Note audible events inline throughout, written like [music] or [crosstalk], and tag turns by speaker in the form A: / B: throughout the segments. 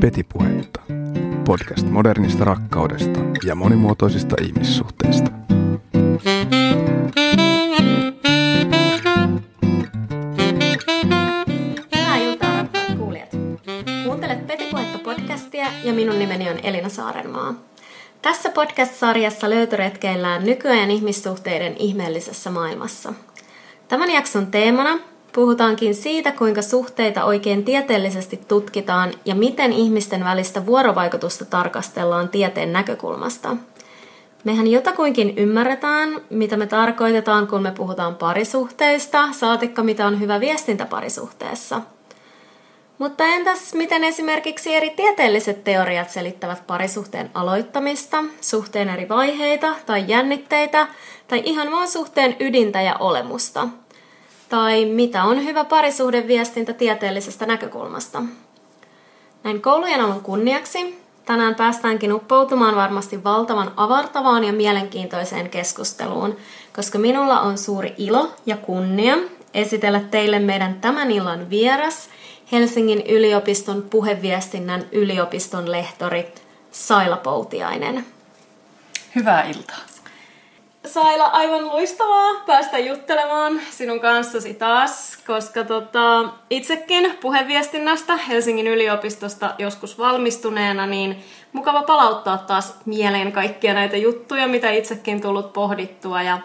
A: Petipuhetta. Podcast modernista rakkaudesta ja monimuotoisista ihmissuhteista.
B: Hyvää iltaa, kuulijat. Kuuntelet Petipuhetta podcastia ja minun nimeni on Elina Saarenmaa. Tässä podcast-sarjassa löytöretkeillään nykyajan ihmissuhteiden ihmeellisessä maailmassa. Tämän jakson teemana puhutaankin siitä, kuinka suhteita oikein tieteellisesti tutkitaan ja miten ihmisten välistä vuorovaikutusta tarkastellaan tieteen näkökulmasta. Mehän jotakuinkin ymmärretään, mitä me tarkoitetaan, kun me puhutaan parisuhteista, saatikka mitä on hyvä viestintä parisuhteessa. Mutta entäs miten esimerkiksi eri tieteelliset teoriat selittävät parisuhteen aloittamista, suhteen eri vaiheita tai jännitteitä, tai ihan vaan suhteen ydintä ja olemusta – tai mitä on hyvä parisuhdeviestintä tieteellisestä näkökulmasta. Näin koulujen alun kunniaksi tänään päästäänkin uppoutumaan varmasti valtavan avartavaan ja mielenkiintoiseen keskusteluun, koska minulla on suuri ilo ja kunnia esitellä teille meidän tämän illan vieras, Helsingin yliopiston puheviestinnän yliopiston lehtori Saila Poutiainen.
C: Hyvää iltaa.
B: Saila, aivan loistavaa päästä juttelemaan sinun kanssasi taas, koska tota, itsekin puheviestinnästä Helsingin yliopistosta joskus valmistuneena, niin mukava palauttaa taas mieleen kaikkia näitä juttuja, mitä itsekin tullut pohdittua. Ja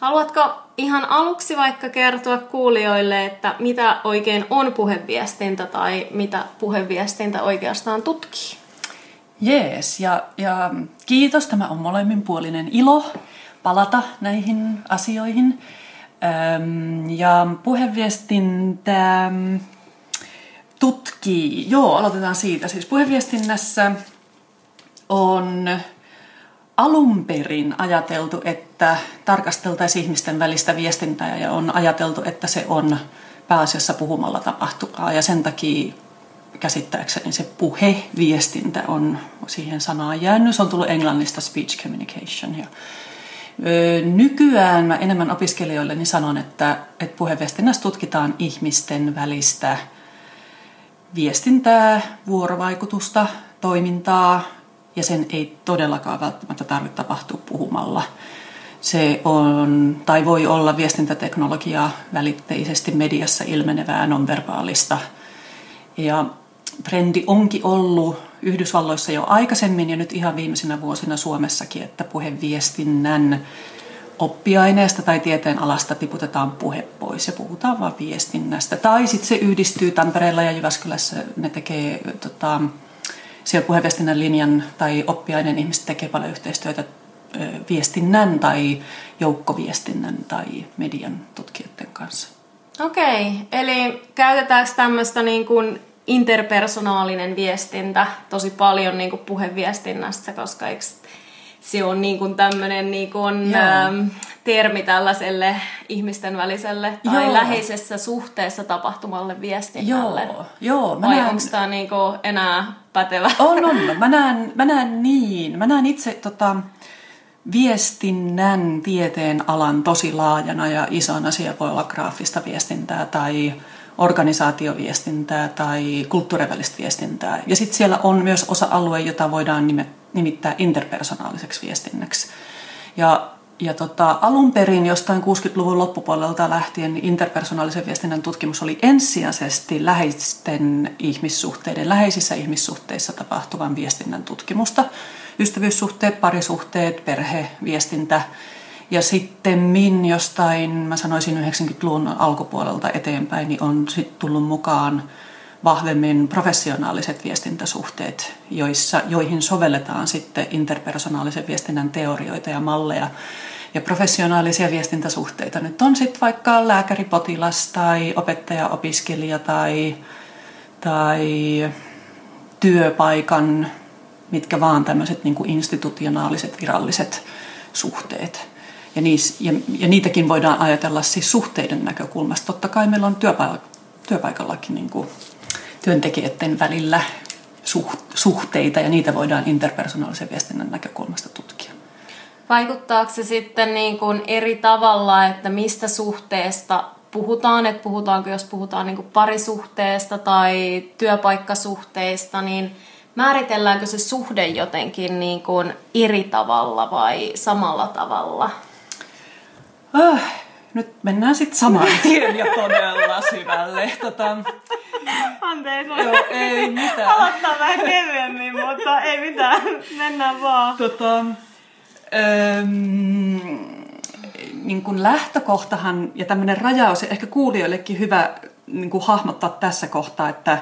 B: haluatko ihan aluksi vaikka kertoa kuulijoille, että mitä oikein on puheviestintä tai mitä puheviestintä oikeastaan tutkii?
C: Jees, ja, ja kiitos. Tämä on molemminpuolinen ilo palata näihin asioihin. Ja puheviestintä tutkii, joo, aloitetaan siitä. Siis puheviestinnässä on alun perin ajateltu, että tarkasteltaisiin ihmisten välistä viestintää ja on ajateltu, että se on pääasiassa puhumalla tapahtuvaa ja sen takia käsittääkseni se puheviestintä on siihen sanaan jäänyt. Se on tullut englannista speech communication ja Nykyään mä enemmän opiskelijoille niin sanon, että, että puheviestinnässä tutkitaan ihmisten välistä viestintää, vuorovaikutusta, toimintaa, ja sen ei todellakaan välttämättä tarvitse tapahtua puhumalla. Se on tai voi olla viestintäteknologiaa välitteisesti mediassa ilmenevää nonverbaalista. Ja trendi onkin ollut Yhdysvalloissa jo aikaisemmin ja nyt ihan viimeisinä vuosina Suomessakin, että puheviestinnän oppiaineesta tai tieteen alasta tiputetaan puhe pois ja puhutaan vain viestinnästä. Tai sitten se yhdistyy Tampereella ja Jyväskylässä, ne tekee tota, siellä puheviestinnän linjan tai oppiaineen ihmiset tekee paljon yhteistyötä viestinnän tai joukkoviestinnän tai median tutkijoiden kanssa.
B: Okei, eli käytetäänkö tämmöistä niin kuin interpersonaalinen viestintä tosi paljon niin kuin puheviestinnässä, koska eikö se on niin kuin tämmöinen niin kuin, ähm, termi tällaiselle ihmisten väliselle tai Joo. läheisessä suhteessa tapahtumalle viestinnälle.
C: Joo, Joo
B: mä Vai näen... onko tämä niin kuin enää pätevä?
C: On, on. Mä näen, mä näen niin. Mä näen itse tota, viestinnän tieteen alan tosi laajana ja ison asia voi olla graafista viestintää tai organisaatioviestintää tai kulttuurivälistä viestintää. Ja sitten siellä on myös osa-alue, jota voidaan nimittää interpersonaaliseksi viestinnäksi. Ja, ja tota, alun perin jostain 60-luvun loppupuolelta lähtien niin interpersonaalisen viestinnän tutkimus oli ensisijaisesti läheisten ihmissuhteiden, läheisissä ihmissuhteissa tapahtuvan viestinnän tutkimusta. Ystävyyssuhteet, parisuhteet, perhe, viestintä – ja sitten min jostain, mä sanoisin 90-luvun alkupuolelta eteenpäin, niin on sitten tullut mukaan vahvemmin professionaaliset viestintäsuhteet, joissa, joihin sovelletaan sitten interpersonaalisen viestinnän teorioita ja malleja. Ja professionaalisia viestintäsuhteita nyt on sitten vaikka lääkäri-potilas tai opettaja-opiskelija tai, tai työpaikan, mitkä vaan tämmöiset niin institutionaaliset viralliset suhteet. Ja, niis, ja, ja niitäkin voidaan ajatella siis suhteiden näkökulmasta. Totta kai meillä on työpaik- työpaikallakin niin kuin työntekijöiden välillä suht, suhteita ja niitä voidaan interpersonaalisen viestinnän näkökulmasta tutkia.
B: Vaikuttaako se sitten niin kuin eri tavalla, että mistä suhteesta puhutaan, että puhutaanko jos puhutaan niin parisuhteesta tai työpaikkasuhteista, niin määritelläänkö se suhde jotenkin niin kuin eri tavalla vai samalla tavalla?
C: Äh, nyt mennään sitten saman [laughs] tien ja todella syvälle. Tota,
B: Anteeksi,
C: joo, ei [laughs] mitään.
B: aloittaa vähän kevyemmin, mutta ei mitään, mennään vaan.
C: Tota, ähm, niin kuin lähtökohtahan ja tämmöinen rajaus, ehkä kuulijoillekin hyvä niin kuin hahmottaa tässä kohtaa, että,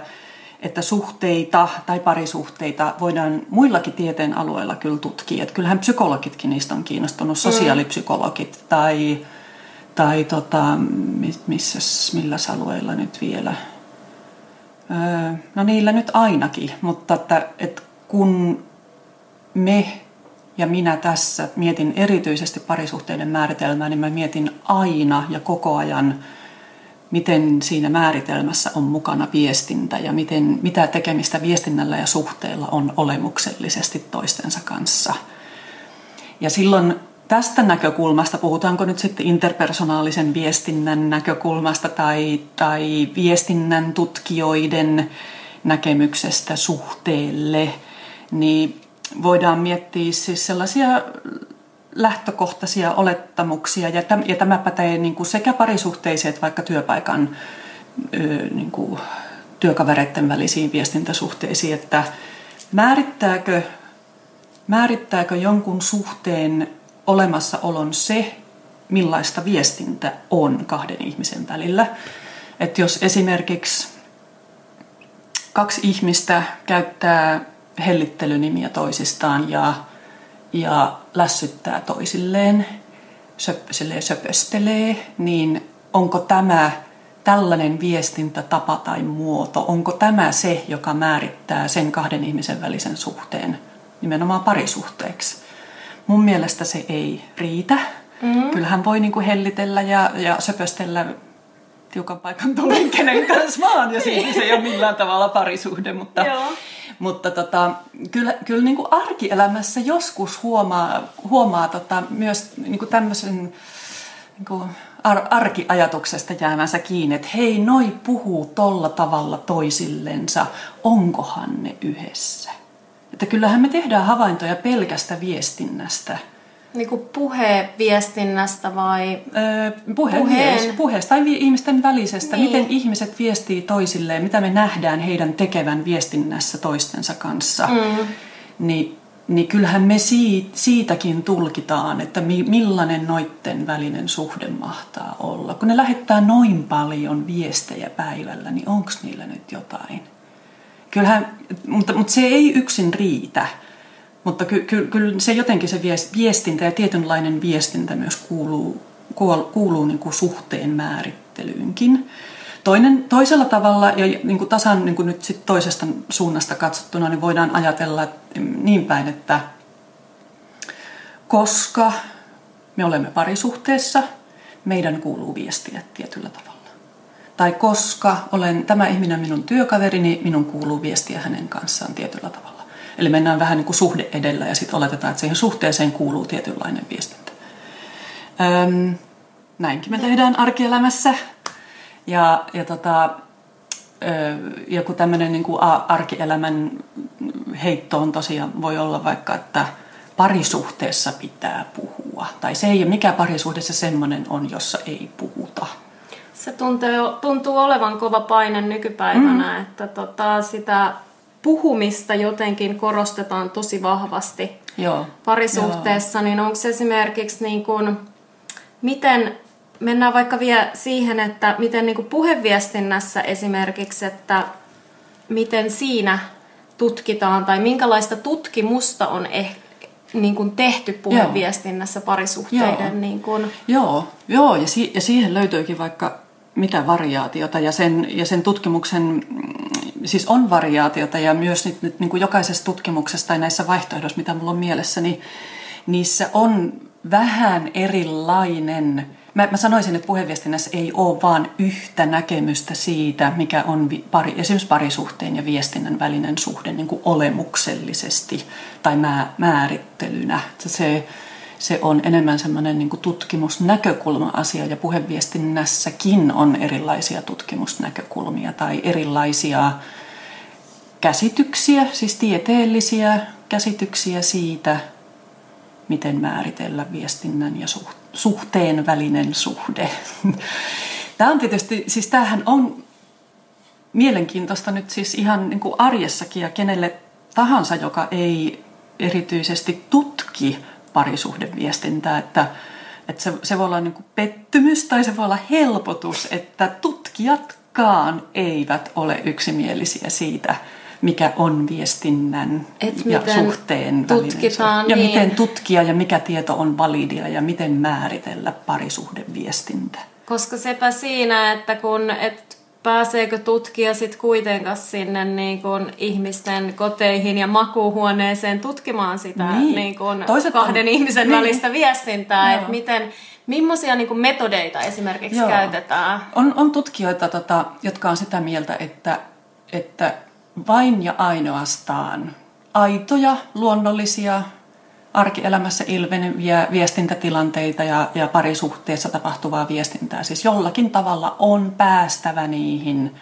C: että suhteita tai parisuhteita voidaan muillakin tieteen alueilla kyllä tutkia. Että kyllähän psykologitkin niistä on kiinnostunut, sosiaalipsykologit tai, tai tota, missäs, millä alueilla nyt vielä. Öö, no niillä nyt ainakin, mutta että, että kun me ja minä tässä mietin erityisesti parisuhteiden määritelmää, niin mä mietin aina ja koko ajan, miten siinä määritelmässä on mukana viestintä ja miten, mitä tekemistä viestinnällä ja suhteella on olemuksellisesti toistensa kanssa. Ja silloin tästä näkökulmasta, puhutaanko nyt sitten interpersonaalisen viestinnän näkökulmasta tai, tai viestinnän tutkijoiden näkemyksestä suhteelle, niin voidaan miettiä siis sellaisia lähtökohtaisia olettamuksia, ja, täm, ja tämä pätee niin kuin sekä parisuhteisiin että vaikka työpaikan niin kuin työkavereiden välisiin viestintäsuhteisiin, että määrittääkö, määrittääkö jonkun suhteen olemassaolon se, millaista viestintä on kahden ihmisen välillä. Että jos esimerkiksi kaksi ihmistä käyttää hellittelynimiä toisistaan ja, ja lässyttää toisilleen, söppöselee, söpöstelee, niin onko tämä tällainen viestintätapa tai muoto, onko tämä se, joka määrittää sen kahden ihmisen välisen suhteen nimenomaan parisuhteeksi? Mun mielestä se ei riitä. Mm-hmm. Kyllähän voi niinku hellitellä ja, ja söpöstellä tiukan paikan tulin kenen kanssa vaan, ja siinä se ei ole millään tavalla parisuhde, mutta, mutta tota, kyllä, kyllä niin kuin arkielämässä joskus huomaa, huomaa tota, myös niin kuin tämmöisen niin kuin ar- arkiajatuksesta jäämänsä kiinni, että hei, noi puhuu tolla tavalla toisillensa, onkohan ne yhdessä? Että kyllähän me tehdään havaintoja pelkästä viestinnästä –
B: niin kuin puheviestinnästä vai?
C: Öö, puhe, Puheen. Puheesta tai ihmisten välisestä. Niin. Miten ihmiset viestii toisilleen, mitä me nähdään heidän tekevän viestinnässä toistensa kanssa. Mm. Niin, niin kyllähän me siitä, siitäkin tulkitaan, että mi, millainen noitten välinen suhde mahtaa olla. Kun ne lähettää noin paljon viestejä päivällä, niin onko niillä nyt jotain? Kyllähän, mutta, mutta se ei yksin riitä mutta ky- ky- kyllä se jotenkin se viestintä ja tietynlainen viestintä myös kuuluu, kuuluu niin kuin suhteen määrittelyynkin. Toinen, toisella tavalla ja niin kuin tasan niin kuin nyt sit toisesta suunnasta katsottuna niin voidaan ajatella niin päin, että koska me olemme parisuhteessa, meidän kuuluu viestiä tietyllä tavalla. Tai koska olen tämä ihminen minun työkaverini, minun kuuluu viestiä hänen kanssaan tietyllä tavalla. Eli mennään vähän niin kuin suhde edellä ja sitten oletetaan, että siihen suhteeseen kuuluu tietynlainen viestintä. Öm, näinkin me tehdään arkielämässä. Ja, ja, tota, joku tämmöinen niin kuin arkielämän heitto on tosiaan, voi olla vaikka, että parisuhteessa pitää puhua. Tai se ei ole mikä parisuhteessa semmoinen on, jossa ei puhuta.
B: Se tuntuu, tuntuu olevan kova paine nykypäivänä, mm. että tota, sitä puhumista jotenkin korostetaan tosi vahvasti Joo. parisuhteessa, Joo. niin onko esimerkiksi niin kuin, miten, mennään vaikka vielä siihen, että miten niin kuin puheviestinnässä esimerkiksi, että miten siinä tutkitaan tai minkälaista tutkimusta on ehkä niin kuin tehty puheviestinnässä Joo. parisuhteiden. Joo. Niin kuin...
C: Joo. Joo, ja, si- ja siihen löytyykin vaikka mitä variaatiota ja sen, ja sen tutkimuksen siis on variaatiota ja myös nyt, nyt niin kuin jokaisessa tutkimuksessa tai näissä vaihtoehdoissa, mitä mulla on mielessä, niin niissä on vähän erilainen. Mä, mä sanoisin, että puheviestinnässä ei ole vaan yhtä näkemystä siitä, mikä on pari, esimerkiksi parisuhteen ja viestinnän välinen suhde niin kuin olemuksellisesti tai mä, määrittelynä. Se, se on enemmän semmoinen niin tutkimusnäkökulma-asia ja puheviestinnässäkin on erilaisia tutkimusnäkökulmia tai erilaisia käsityksiä, siis tieteellisiä käsityksiä siitä, miten määritellä viestinnän ja suhteen välinen suhde. [laughs] Tämä on tietysti, siis tämähän on mielenkiintoista nyt siis ihan niin kuin arjessakin ja kenelle tahansa, joka ei erityisesti tutki parisuhdeviestintää, että, että se, se voi olla niin kuin pettymys tai se voi olla helpotus, että tutkijatkaan eivät ole yksimielisiä siitä, mikä on viestinnän Et ja suhteen
B: tutkitaan,
C: välinen.
B: Ja
C: niin. miten tutkia ja mikä tieto on validia ja miten määritellä parisuhdeviestintä.
B: Koska sepä siinä, että kun et pääseekö tutkija sitten kuitenkaan sinne niin kun ihmisten koteihin ja makuuhuoneeseen tutkimaan sitä niin. Niin kun kahden on, ihmisen niin. välistä viestintää, että miten, millaisia niin metodeita esimerkiksi Joo. käytetään?
C: On, on tutkijoita, tota, jotka on sitä mieltä, että, että vain ja ainoastaan aitoja, luonnollisia, arkielämässä ilmeneviä viestintätilanteita ja, ja parisuhteessa tapahtuvaa viestintää. Siis jollakin tavalla on päästävä niihin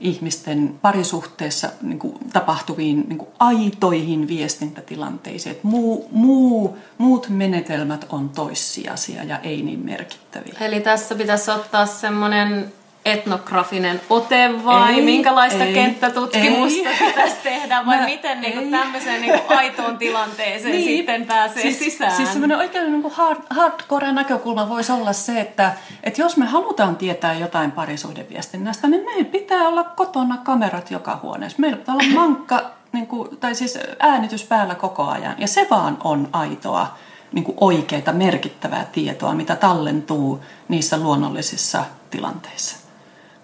C: ihmisten parisuhteessa niin kuin, tapahtuviin niin kuin, aitoihin viestintätilanteisiin. Et muu, muu, muut menetelmät on toissijaisia ja ei niin merkittäviä.
B: Eli tässä pitäisi ottaa semmoinen etnografinen ote vai ei, minkälaista ei, kenttätutkimusta ei. pitäisi tehdä vai Mä, miten niin kuin, tämmöiseen niin kuin, aitoon tilanteeseen niin. sitten pääsee
C: siis,
B: sisään?
C: Siis semmoinen oikein niin kuin hard, hardcore näkökulma voisi olla se, että, että jos me halutaan tietää jotain parisuhdeviestinnästä, niin meillä pitää olla kotona kamerat joka huoneessa. Meillä pitää olla mankka niin kuin, tai siis äänitys päällä koko ajan ja se vaan on aitoa niin kuin oikeita, merkittävää tietoa, mitä tallentuu niissä luonnollisissa tilanteissa.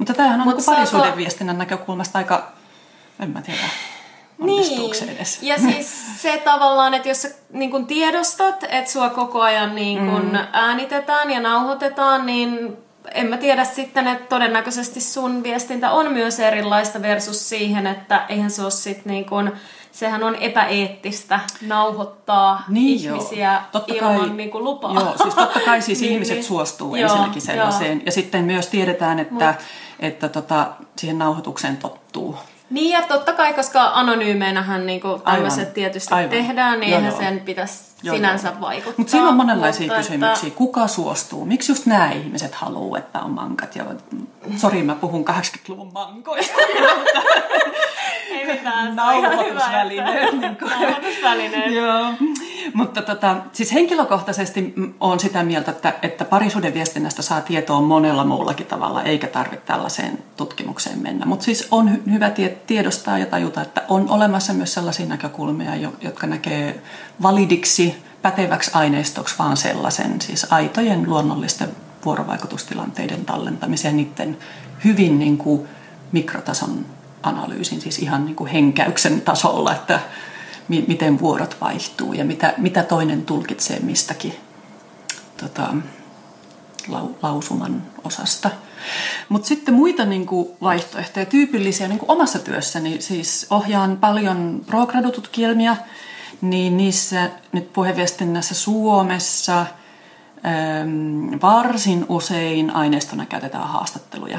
C: Mutta tämähän on Mut niin parisuuden saako... viestinnän näkökulmasta aika, en mä tiedä, niin. edes.
B: Ja siis se tavallaan, että jos sä niin kun tiedostat, että sua koko ajan niin kun mm. äänitetään ja nauhoitetaan, niin en mä tiedä sitten, että todennäköisesti sun viestintä on myös erilaista versus siihen, että eihän se ole sitten niin kun, sehän on epäeettistä nauhoittaa niin ihmisiä totta ilman kai, niin kuin lupaa.
C: Joo, siis totta kai siis [laughs] niin, ihmiset niin. suostuu joo, ensinnäkin sellaiseen. Joo. Ja sitten myös tiedetään, että, Mut. Että tota, siihen nauhoitukseen tottuu.
B: Niin ja totta kai, koska anonyymeinähän niin tämmöiset tietysti aivan. tehdään, niin joo, eihän joo. sen pitäisi joo, sinänsä joo. vaikuttaa.
C: Mutta siinä on monenlaisia mutta kysymyksiä. Että... Kuka suostuu? Miksi just nämä ihmiset haluaa, että on mankat? Ja... Sori, mä puhun 80-luvun mankoista. [laughs]
B: Ei mitään.
C: Nauhoitusvälineet. Nauhoitusvälineet. Joo. Mutta tota, siis henkilökohtaisesti olen sitä mieltä, että, että parisuuden viestinnästä saa tietoa monella muullakin tavalla, eikä tarvitse tällaiseen tutkimukseen mennä. Mutta siis on hyvä tiedostaa ja tajuta, että on olemassa myös sellaisia näkökulmia, jotka näkee validiksi, päteväksi aineistoksi vaan sellaisen, siis aitojen luonnollisten vuorovaikutustilanteiden tallentamisen ja niiden hyvin niin kuin mikrotason analyysin, siis ihan niin kuin henkäyksen tasolla, että mi- miten vuorot vaihtuu ja mitä, mitä toinen tulkitsee mistäkin tota, lau- lausuman osasta. Mutta sitten muita niin kuin vaihtoehtoja, tyypillisiä niin kuin omassa työssäni, siis ohjaan paljon progradututkielmia, niin niissä nyt puheviestinnässä Suomessa äm, varsin usein aineistona käytetään haastatteluja.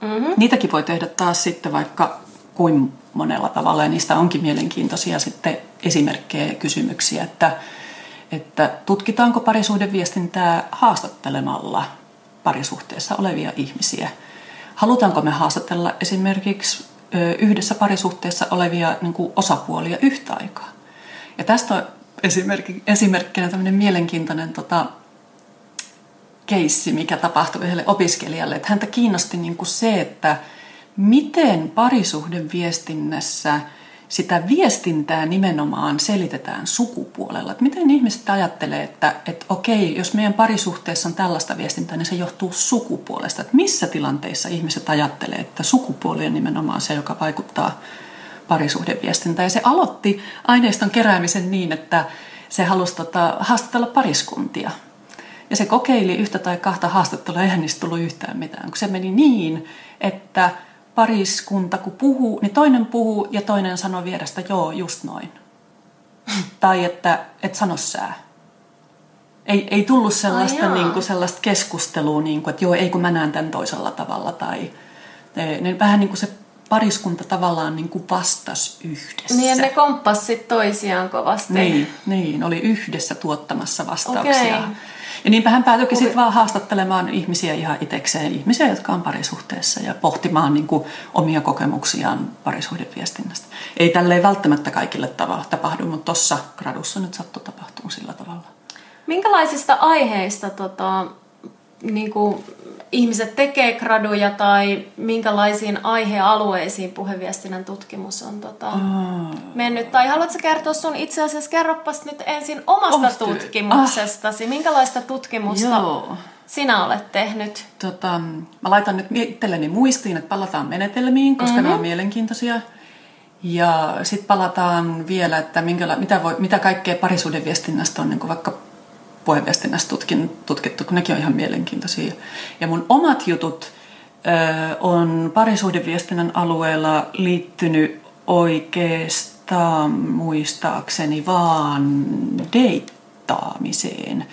C: Mm-hmm. Niitäkin voi tehdä taas sitten vaikka kuin monella tavalla ja niistä onkin mielenkiintoisia sitten esimerkkejä ja kysymyksiä, että, että tutkitaanko parisuhdeviestintää haastattelemalla parisuhteessa olevia ihmisiä. Halutaanko me haastatella esimerkiksi yhdessä parisuhteessa olevia niin kuin osapuolia yhtä aikaa? Ja tästä on esimerkkinä tämmöinen mielenkiintoinen tota, keissi, mikä tapahtui yhdelle opiskelijalle. Että häntä kiinnosti niin kuin se, että miten parisuhdeviestinnässä sitä viestintää nimenomaan selitetään sukupuolella. Että miten ihmiset ajattelee, että, että okei, jos meidän parisuhteessa on tällaista viestintää, niin se johtuu sukupuolesta. Että missä tilanteissa ihmiset ajattelee, että sukupuoli on nimenomaan se, joka vaikuttaa parisuhdeviestintään. Ja se aloitti aineiston keräämisen niin, että se halusi tota, haastatella pariskuntia. Ja se kokeili yhtä tai kahta haastattelua, eihän niistä tullut yhtään mitään, kun se meni niin, että pariskunta kun puhuu, niin toinen puhuu ja toinen sanoo vierestä, joo, just noin. tai että et sano sää. Ei, ei tullut sellaista,
B: Ai jaa.
C: niin kuin, sellaista keskustelua, niin kuin, että joo, ei kun mä näen tämän toisella tavalla. Tai, ne, ne vähän niin kuin se pariskunta tavallaan niin kuin vastasi yhdessä.
B: Niin, ne komppas sit toisiaan kovasti.
C: Niin, niin, oli yhdessä tuottamassa vastauksia.
B: Okei.
C: Ja niinpä hän päätyikin sitten vaan haastattelemaan ihmisiä ihan itsekseen, ihmisiä, jotka on parisuhteessa ja pohtimaan niin kuin omia kokemuksiaan parisuhdeviestinnästä. Ei tälleen välttämättä kaikille tavalla tapahdu, mutta tuossa gradussa nyt sattui tapahtuu sillä tavalla.
B: Minkälaisista aiheista tota, niin kuin ihmiset tekee graduja tai minkälaisiin aihealueisiin puheviestinnän tutkimus on tota, mennyt? Tai haluatko kertoa sun itse asiassa, kerropas nyt ensin omasta
C: Omasta-
B: tutkimuksestasi. Minkälaista tutkimusta
C: Joo.
B: sinä olet tehnyt?
C: Tota, mä laitan nyt itselleni muistiin, että palataan menetelmiin, koska mm-hmm. ne on mielenkiintoisia. Ja sitten palataan vielä, että minkäla- mitä, voi, mitä kaikkea parisuuden viestinnästä on niin vaikka puheviestinnästä tutkin, tutkittu, kun nekin on ihan mielenkiintoisia. Ja mun omat jutut ö, on parisuhdeviestinnän alueella liittynyt oikeastaan muistaakseni vaan deittaamiseen.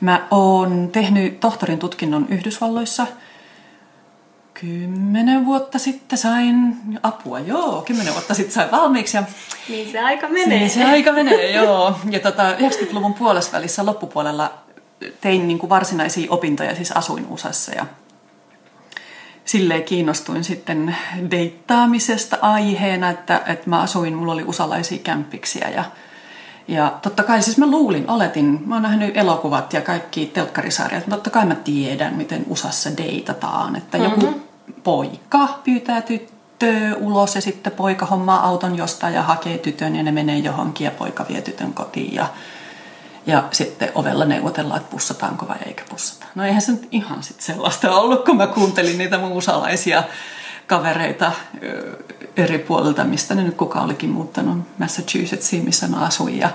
C: Mä oon tehnyt tohtorin tutkinnon Yhdysvalloissa. Kymmenen vuotta sitten sain apua, joo, kymmenen vuotta sitten sain valmiiksi. Ja
B: Niin se aika menee.
C: niin se aika menee, joo. Ja tota, 90-luvun puolesvälissä loppupuolella tein niin kuin varsinaisia opintoja, siis asuin USAssa ja silleen kiinnostuin sitten deittaamisesta aiheena, että, että mä asuin, mulla oli usalaisia kämppiksiä ja, ja totta kai siis mä luulin, oletin, mä oon nähnyt elokuvat ja kaikki telkkarisarjat, mutta totta kai mä tiedän, miten USAssa deitataan, että mm-hmm. joku poika pyytää tyttöä ulos ja sitten poika hommaa auton jostain ja hakee tytön ja ne menee johonkin ja poika vie tytön kotiin ja ja sitten ovella neuvotellaan, että pussataanko vai eikä pussata. No eihän se nyt ihan sit sellaista ollut, kun mä kuuntelin niitä muusalaisia kavereita eri puolilta, mistä ne nyt kuka olikin muuttanut Massachusettsiin, missä mä asuin. Ja,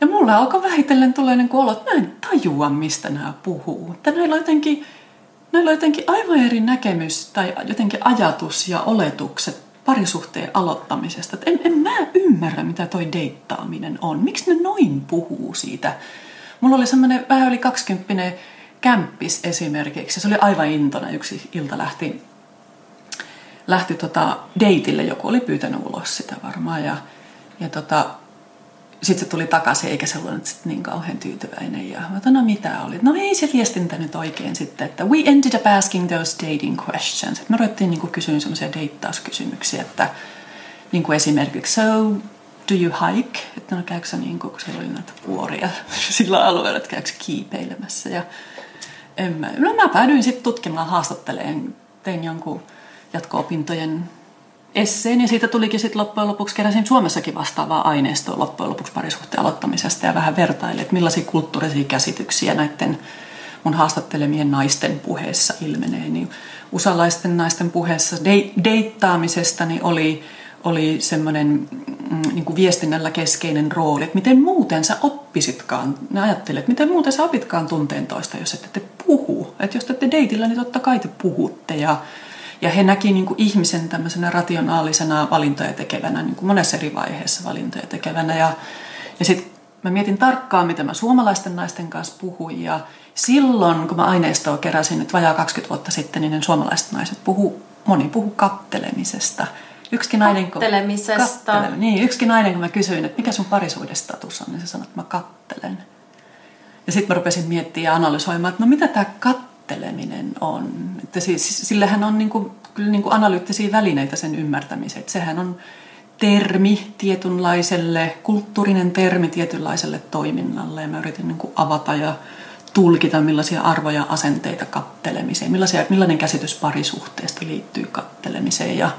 C: ja mulle alkoi vähitellen tulee niin olo, että mä en tajua, mistä nämä puhuu. Että näillä on jotenkin, näillä on jotenkin aivan eri näkemys tai jotenkin ajatus ja oletukset parisuhteen aloittamisesta. En, en mä ymmärrä, mitä toi deittaaminen on. Miksi ne noin puhuu siitä? Mulla oli semmoinen vähän yli 20 kämppis esimerkiksi. Se oli aivan intona. Yksi ilta lähti, lähti tota deitille. Joku oli pyytänyt ulos sitä varmaan. Ja, ja tota, sitten se tuli takaisin, eikä se ollut sit niin kauhean tyytyväinen. Ja mä no mitä oli? No ei se viestintä nyt oikein sitten, että we ended up asking those dating questions. Et me ruvettiin niin kysyä semmoisia deittauskysymyksiä, että niin kuin esimerkiksi, so do you hike? Että no käykö sä niin kuin, kun siellä oli näitä vuoria [laughs] sillä alueella, että käykö sä kiipeilemässä? Ja en mä, no mä päädyin sitten tutkimaan, haastatteleen, tein jonkun jatko-opintojen esseen ja siitä tulikin sitten loppujen lopuksi keräsin Suomessakin vastaavaa aineistoa loppujen lopuksi parisuhteen aloittamisesta ja vähän vertailin, että millaisia kulttuurisia käsityksiä näiden mun haastattelemien naisten puheessa ilmenee. Niin usalaisten naisten puheessa de- deittaamisesta niin oli, oli semmoinen mm, niin viestinnällä keskeinen rooli, että miten muuten sä oppisitkaan, ne ajattelee, että miten muuten sä opitkaan tunteen toista, jos ette te puhu. Että jos te ette deitillä, niin totta kai te puhutte ja ja he näki niin kuin ihmisen tämmöisenä rationaalisena valintoja tekevänä, niin kuin monessa eri vaiheessa valintoja tekevänä. Ja, ja sitten mä mietin tarkkaan, mitä mä suomalaisten naisten kanssa puhuin. Ja silloin, kun mä aineistoa keräsin nyt vajaa 20 vuotta sitten, niin ne suomalaiset naiset puhu, moni puhu kattelemisesta. Yksikin nainen, kun. Kattele, niin, yksikin nainen, kun mä kysyin, että mikä sun parisuudestatus on, niin se sanoi, että mä kattelen. Ja sitten mä rupesin miettimään ja analysoimaan, että no mitä tämä katteleminen on. Että siis, sillähän on niin kuin, kyllä niin kuin analyyttisiä välineitä sen ymmärtämiseen. Että sehän on termi tietynlaiselle, kulttuurinen termi tietynlaiselle toiminnalle. Ja mä yritin niin kuin avata ja tulkita, millaisia arvoja asenteita kattelemiseen, millaisia, millainen käsitys parisuhteesta liittyy kattelemiseen. Ja,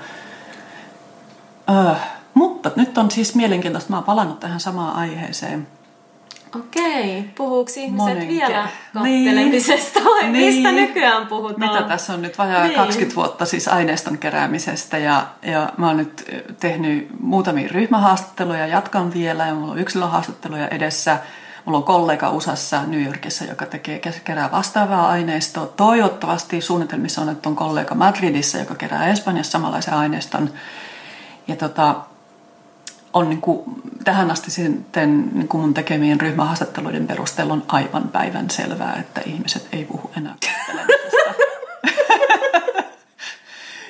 C: öö, mutta nyt on siis mielenkiintoista, mä oon palannut tähän samaan aiheeseen –
B: Okei, puhuuko ihmiset
C: Monen
B: vielä kattelemisesta vai
C: Niin.
B: mistä nykyään puhutaan?
C: Mitä tässä on nyt vajaa
B: Niin.
C: niin. 20 vuotta siis aineiston keräämisestä ja, ja mä oon nyt eh, tehnyt muutamia ryhmähaastatteluja, jatkan vielä ja mulla on yksilöhaastatteluja edessä. Mulla on kollega USAssa New Yorkissa, joka tekee, kerää vastaavaa aineistoa. Toivottavasti suunnitelmissa on, että on kollega Madridissa, joka kerää Espanjassa samanlaisen aineiston. Ja tota, on niin kuin, tähän asti sitten niin kuin mun tekemien ryhmähaastatteluiden perusteella on aivan päivän selvää, että ihmiset ei puhu enää [laughs]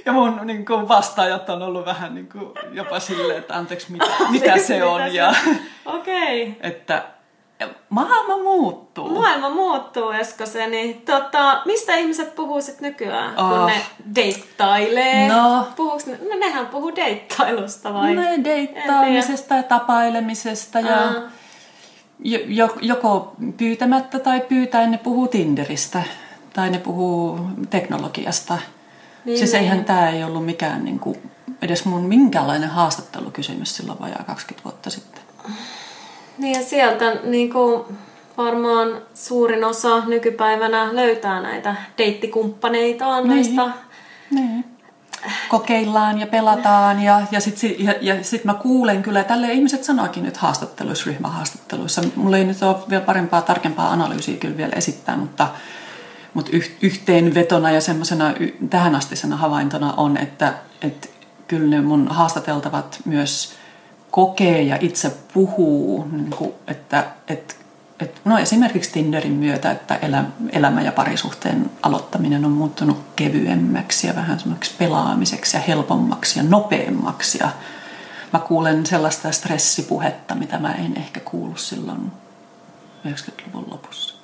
C: Ja mun niin kuin, vastaajat on ollut vähän niin kuin, jopa silleen, että anteeksi, mitä, mitä [laughs] se on. Ja,
B: Okei. Okay.
C: Että maailma muuttuu.
B: Maailma muuttuu, se, Niin, tota, mistä ihmiset puhuu sitten nykyään, oh. kun ne deittailee? No. Puhuuks ne? No nehän puhuu deittailusta vai?
C: No deittaamisesta ja tapailemisesta ja uh. joko pyytämättä tai pyytäen ne puhuu Tinderistä tai ne puhuu teknologiasta. Niin, siis niin. eihän tämä ei ollut mikään niin kuin, edes mun minkäänlainen haastattelukysymys silloin vajaa 20 vuotta sitten.
B: Niin ja sieltä niin kuin varmaan suurin osa nykypäivänä löytää näitä deittikumppaneitaan niin. noista
C: niin. kokeillaan ja pelataan ja, ja sitten ja, ja sit mä kuulen kyllä, tälle ihmiset sanoakin nyt haastatteluissa, ryhmähaastatteluissa. Mulla ei nyt ole vielä parempaa, tarkempaa analyysiä kyllä vielä esittää, mutta, mutta yhteenvetona ja semmoisena tähänastisena havaintona on, että, että kyllä ne mun haastateltavat myös kokee ja itse puhuu, niin kuin, että, että, että no esimerkiksi Tinderin myötä, että elämä ja parisuhteen aloittaminen on muuttunut kevyemmäksi ja vähän semmoiksi pelaamiseksi ja helpommaksi ja nopeammaksi. Ja mä kuulen sellaista stressipuhetta, mitä mä en ehkä kuullut silloin 90-luvun lopussa.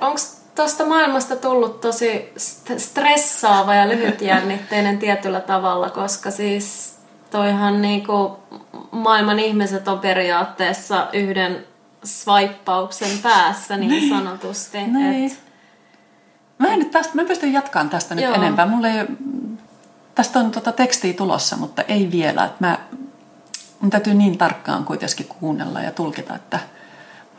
B: Onko tuosta maailmasta tullut tosi stressaava ja lyhytjännitteinen tietyllä tavalla, koska siis toihan niinku maailman ihmiset on periaatteessa yhden swipeauksen päässä niin sanotusti.
C: niin. Et... Mä en nyt tästä, mä pystyn jatkamaan tästä nyt Joo. enempää. Mulle ei, tästä on tota tekstiä tulossa, mutta ei vielä. Et mä, mun täytyy niin tarkkaan kuitenkin kuunnella ja tulkita, että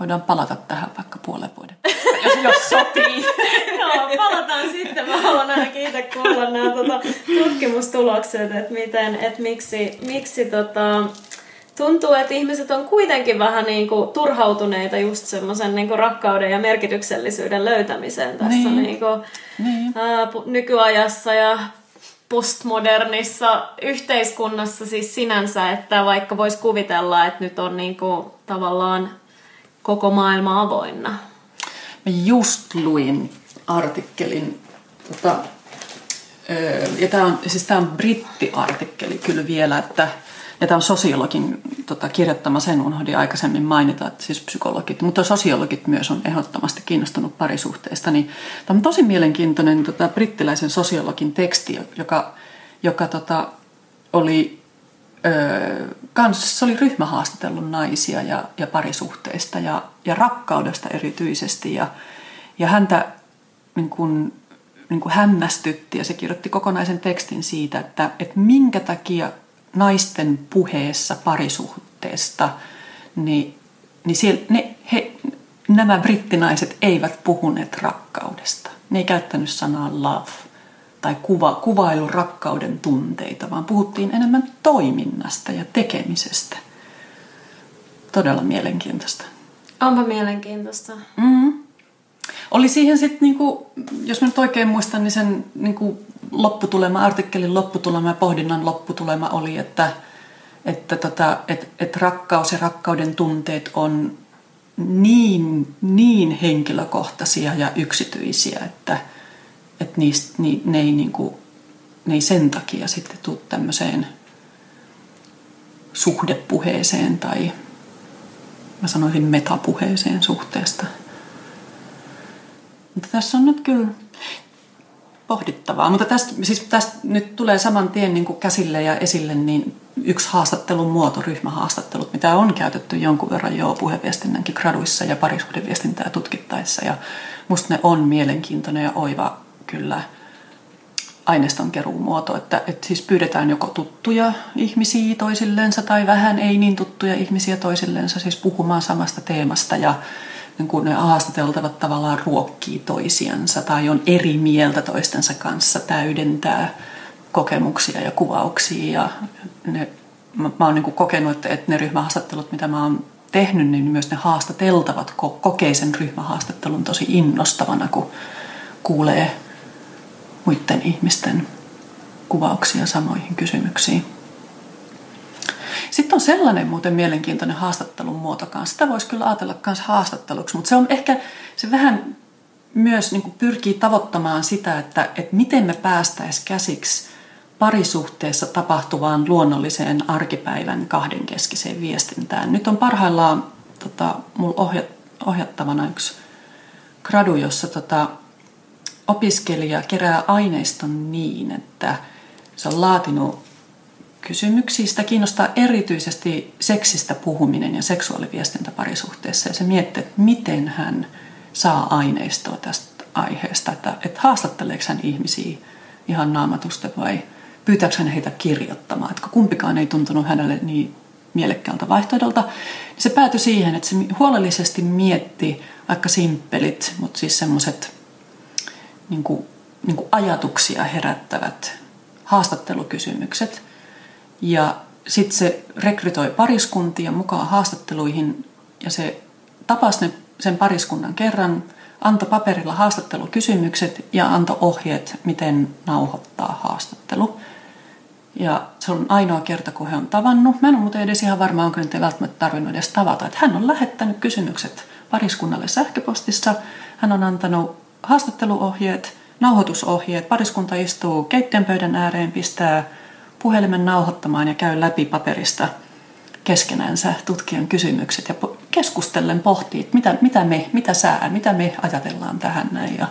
C: voidaan palata tähän vaikka puolen vuoden, [laughs] jos, jos sopii. [laughs]
B: Joo, palataan sitten. Mä haluan ainakin itse kuulla nämä tota, tutkimustulokset, että miten, että miksi, miksi tota, tuntuu, että ihmiset on kuitenkin vähän niin kuin turhautuneita just semmoisen niin rakkauden ja merkityksellisyyden löytämiseen tässä niin. Niin kuin, niin. Ää, nykyajassa ja postmodernissa yhteiskunnassa siis sinänsä, että vaikka voisi kuvitella, että nyt on niin kuin tavallaan koko maailma avoinna.
C: Mä just luin artikkelin, tota, ja tämä on, siis on brittiartikkeli kyllä vielä, että ja tämä on sosiologin tota, kirjoittama, sen unohdin aikaisemmin mainita, että siis psykologit, mutta sosiologit myös on ehdottomasti kiinnostunut parisuhteesta. Niin tämä on tosi mielenkiintoinen tota, brittiläisen sosiologin teksti, joka, joka tota, oli, öö, kans, se oli ryhmähaastatellut naisia ja, ja parisuhteista ja, ja rakkaudesta erityisesti. Ja, ja häntä niin kuin, niin kuin hämmästytti ja se kirjoitti kokonaisen tekstin siitä, että, että minkä takia naisten puheessa parisuhteesta, niin, niin siellä, ne, he, nämä brittinaiset eivät puhuneet rakkaudesta. Ne ei käyttänyt sanaa love tai kuva, kuvailu rakkauden tunteita, vaan puhuttiin enemmän toiminnasta ja tekemisestä. Todella mielenkiintoista.
B: Onpa mielenkiintoista.
C: Mm. Oli siihen sitten, niinku, jos mä nyt oikein muistan, niin sen niinku, lopputulema, artikkelin lopputulema ja pohdinnan lopputulema oli, että, että tota, et, et rakkaus ja rakkauden tunteet on niin, niin henkilökohtaisia ja yksityisiä, että, että niistä, ni, ne, ei, niin kuin, ne ei sen takia sitten tule tämmöiseen suhdepuheeseen tai mä sanoisin metapuheeseen suhteesta. Mutta tässä on nyt kyllä pohdittavaa. Mutta tästä, siis tästä nyt tulee saman tien niin kuin käsille ja esille niin yksi haastattelun muoto, ryhmähaastattelut, mitä on käytetty jonkun verran jo puheviestinnänkin graduissa ja parisuhdeviestintää tutkittaessa. Ja musta ne on mielenkiintoinen ja oiva kyllä aineiston muoto, että, että siis pyydetään joko tuttuja ihmisiä toisillensa tai vähän ei niin tuttuja ihmisiä toisillensa, siis puhumaan samasta teemasta ja niin kuin ne haastateltavat tavallaan ruokkii toisiansa tai on eri mieltä toistensa kanssa, täydentää kokemuksia ja kuvauksia. Ja ne, mä, mä oon niin kuin kokenut, että, että ne ryhmähaastattelut, mitä mä oon tehnyt, niin myös ne haastateltavat kokee sen ryhmähaastattelun tosi innostavana, kun kuulee muiden ihmisten kuvauksia samoihin kysymyksiin. Sitten on sellainen muuten mielenkiintoinen haastattelun muoto kanssa. Sitä voisi kyllä ajatella myös haastatteluksi, mutta se on ehkä, se vähän myös niin kuin pyrkii tavoittamaan sitä, että, että miten me päästäisiin käsiksi parisuhteessa tapahtuvaan luonnolliseen arkipäivän kahdenkeskiseen viestintään. Nyt on parhaillaan tota, mulla ohjat, ohjattavana yksi gradu, jossa tota, opiskelija kerää aineiston niin, että se on laatinut kysymyksiä. Sitä kiinnostaa erityisesti seksistä puhuminen ja seksuaaliviestintä parisuhteessa. Ja se miettii, että miten hän saa aineistoa tästä aiheesta. Että, että haastatteleeko hän ihmisiä ihan naamatusta vai pyytääkö hän heitä kirjoittamaan. Että kumpikaan ei tuntunut hänelle niin mielekkäältä vaihtoehdolta. Niin se päätyi siihen, että se huolellisesti mietti aika simppelit, mutta siis semmoiset niin niin ajatuksia herättävät haastattelukysymykset. Ja sitten se rekrytoi pariskuntia mukaan haastatteluihin ja se tapasi ne, sen pariskunnan kerran, antoi paperilla haastattelukysymykset ja antoi ohjeet, miten nauhoittaa haastattelu. Ja se on ainoa kerta, kun he on tavannut. Mä en ole muuten edes ihan varma, onko nyt ei välttämättä tarvinnut edes tavata. Että hän on lähettänyt kysymykset pariskunnalle sähköpostissa. Hän on antanut haastatteluohjeet, nauhoitusohjeet. Pariskunta istuu keittiön pöydän ääreen, pistää puhelimen nauhoittamaan ja käy läpi paperista keskenänsä tutkijan kysymykset ja keskustellen pohtii, mitä, mitä me, mitä sää, mitä me ajatellaan tähän näin ja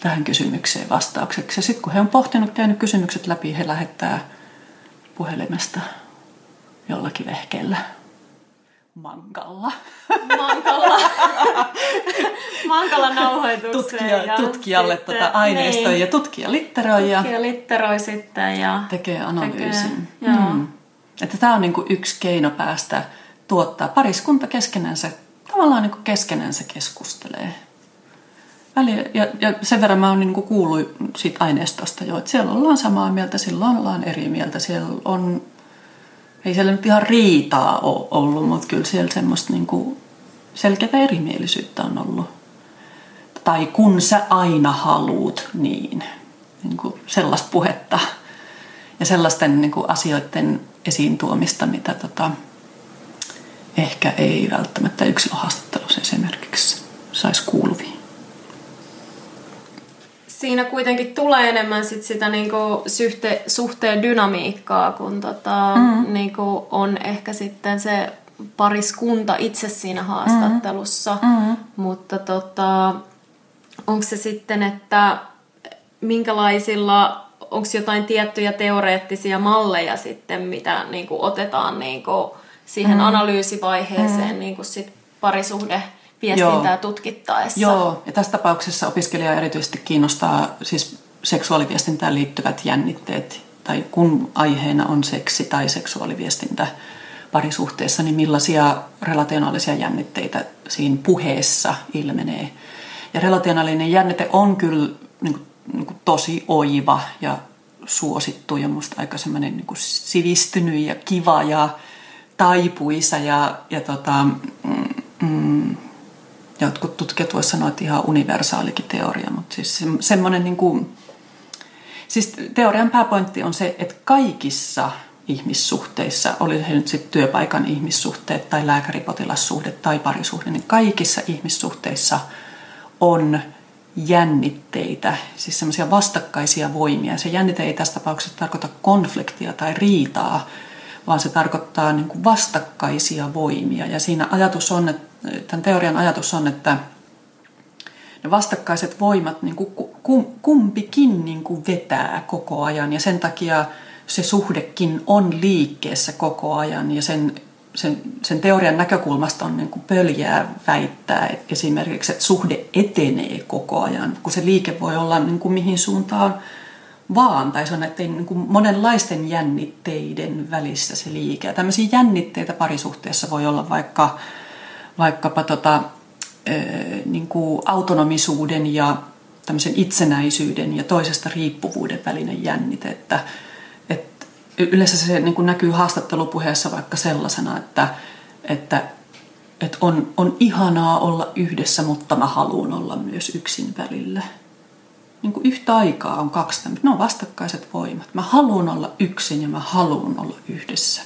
C: tähän kysymykseen vastaukseksi. Sitten kun he on pohtinut, käynyt kysymykset läpi, he lähettää puhelimesta jollakin vehkeellä mankalla.
B: Mankalla. [laughs] mankalla nauhoitukseen.
C: Tutkija, ja tutkijalle sitten, tota aineistoi niin, ja tutkija litteroi. Ja
B: tutkija litteroi sitten ja
C: tekee analyysin. Tekee, mm. Että tämä on niinku yksi keino päästä tuottaa. Pariskunta keskenänsä, tavallaan niinku keskenänsä keskustelee. Väli, ja, ja sen verran mä oon niinku kuullut siitä aineistosta jo, että siellä ollaan samaa mieltä, silloin ollaan eri mieltä. Siellä on ei siellä nyt ihan riitaa ole ollut, mutta kyllä siellä semmoista niin kuin selkeää erimielisyyttä on ollut. Tai kun sä aina haluut, niin, niin kuin sellaista puhetta ja sellaisten niin kuin asioiden esiin tuomista, mitä tota, ehkä ei välttämättä yksilöhaastattelussa esimerkiksi saisi kuuluviin
B: siinä kuitenkin tulee enemmän sit sitä niinku syhte, suhteen dynamiikkaa, kun tota, mm. niinku on ehkä sitten se pariskunta itse siinä haastattelussa. Mm. Mm. Mutta tota, onko se sitten, että minkälaisilla, onko jotain tiettyjä teoreettisia malleja sitten, mitä niinku otetaan niinku siihen mm. analyysivaiheeseen mm. niinku sit parisuhde viestintää Joo. tutkittaessa.
C: Joo, ja tässä tapauksessa opiskelija erityisesti kiinnostaa siis seksuaaliviestintään liittyvät jännitteet, tai kun aiheena on seksi tai seksuaaliviestintä parisuhteessa, niin millaisia relationaalisia jännitteitä siinä puheessa ilmenee. Ja relationaalinen jännite on kyllä niin kuin, niin kuin tosi oiva ja suosittu ja musta aika semmoinen niin kuin sivistynyt ja kiva ja taipuisa ja, ja tota, mm, mm jotkut tutkijat voisivat sanoa, että ihan universaalikin teoria, mutta siis semmoinen niin kuin, siis teorian pääpointti on se, että kaikissa ihmissuhteissa, oli se nyt sitten työpaikan ihmissuhteet tai lääkäripotilassuhde tai parisuhde, niin kaikissa ihmissuhteissa on jännitteitä, siis semmoisia vastakkaisia voimia. Se jännite ei tässä tapauksessa tarkoita konfliktia tai riitaa, vaan se tarkoittaa niin kuin vastakkaisia voimia. Ja siinä ajatus on, että, tämän teorian ajatus on, että ne vastakkaiset voimat niin kuin kumpikin niin kuin vetää koko ajan ja sen takia se suhdekin on liikkeessä koko ajan ja sen, sen, sen teorian näkökulmasta on niin kuin pöljää väittää että esimerkiksi, että suhde etenee koko ajan, kun se liike voi olla niin kuin mihin suuntaan vaan, tai se on näiden niin kuin monenlaisten jännitteiden välissä se liike. Ja tämmöisiä jännitteitä parisuhteessa voi olla vaikka, vaikkapa tota, niin kuin autonomisuuden ja tämmöisen itsenäisyyden ja toisesta riippuvuuden välinen jännite. Että, että yleensä se niin kuin näkyy haastattelupuheessa vaikka sellaisena, että, että, että on, on ihanaa olla yhdessä, mutta mä haluan olla myös yksin välillä niin kuin yhtä aikaa on kaksi tämmöistä. Ne on vastakkaiset voimat. Mä haluan olla yksin ja mä haluan olla yhdessä.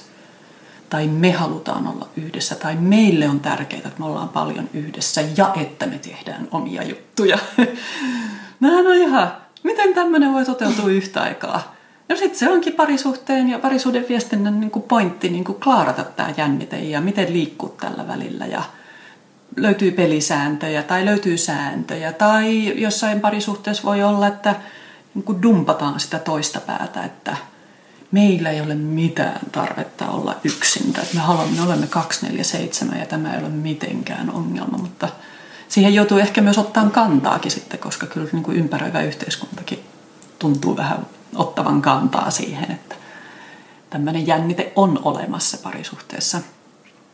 C: Tai me halutaan olla yhdessä, tai meille on tärkeää, että me ollaan paljon yhdessä ja että me tehdään omia juttuja. [laughs] Nämä on ihan, miten tämmöinen voi toteutua yhtä aikaa? Ja sitten se onkin parisuhteen ja parisuuden viestinnän niin kuin pointti niin kuin klaarata tämä jännite ja miten liikkuu tällä välillä. Ja löytyy pelisääntöjä tai löytyy sääntöjä. Tai jossain parisuhteessa voi olla, että niin kuin dumpataan sitä toista päätä, että meillä ei ole mitään tarvetta olla yksin. Että me haluamme, me olemme 247 ja tämä ei ole mitenkään ongelma, mutta siihen joutuu ehkä myös ottaa kantaakin sitten, koska kyllä niin kuin ympäröivä yhteiskuntakin tuntuu vähän ottavan kantaa siihen, että tämmöinen jännite on olemassa parisuhteessa.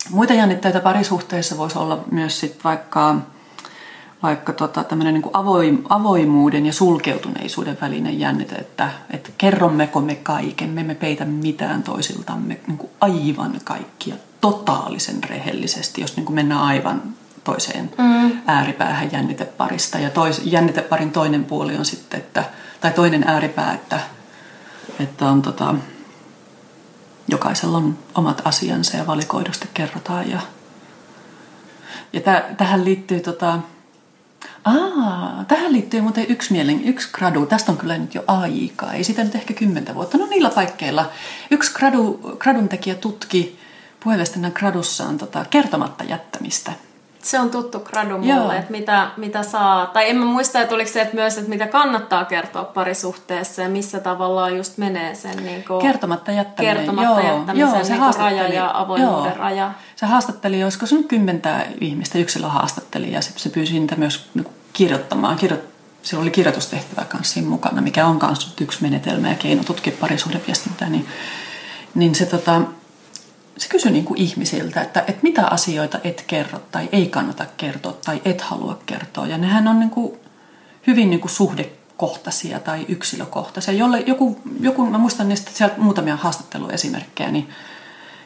C: Muita jännitteitä parisuhteessa voisi olla myös sit vaikka, vaikka tota, tämmöinen niin avoim, avoimuuden ja sulkeutuneisuuden välinen jännite, että, että kerrommeko me kaiken, me emme peitä mitään toisiltamme niin kuin aivan kaikkia totaalisen rehellisesti, jos niin kuin mennään aivan toiseen mm. ääripäähän jänniteparista. Ja tois, jänniteparin toinen puoli on sitten, että, tai toinen ääripää, että, että on tota, jokaisella on omat asiansa ja valikoidusti kerrotaan. Ja, ja täh, tähän liittyy tota, Aa, tähän liittyy muuten yksi, mielen, yksi gradu. Tästä on kyllä nyt jo aikaa. Ei sitä nyt ehkä kymmentä vuotta. No niillä paikkeilla. Yksi gradu, gradun tekijä tutki puheenjohtajan gradussaan tota, kertomatta jättämistä –
B: se on tuttu gradu mulle, että mitä, mitä saa, tai en mä muista, että oliko se että myös, että mitä kannattaa kertoa parisuhteessa ja missä tavallaan just menee sen niin kuin,
C: kertomatta jättäminen,
B: kertomatta Joo. jättämisen Joo, se niin raja ja avoimuuden Joo. raja.
C: Se haastatteli, olisiko se nyt kymmentä ihmistä yksilö haastatteli ja se pyysi niitä myös niin kirjoittamaan, kirjo, sillä oli kirjoitustehtävä kanssa siinä mukana, mikä on myös yksi menetelmä ja keino tutkia parisuhdeviestintää, niin, niin se tota, se kysyi niin kuin ihmisiltä, että, että mitä asioita et kerro tai ei kannata kertoa tai et halua kertoa. Ja nehän on niin kuin hyvin niin kuin suhdekohtaisia tai yksilökohtaisia. Jolle joku, joku, mä muistan niistä sieltä muutamia haastatteluesimerkkejä, niin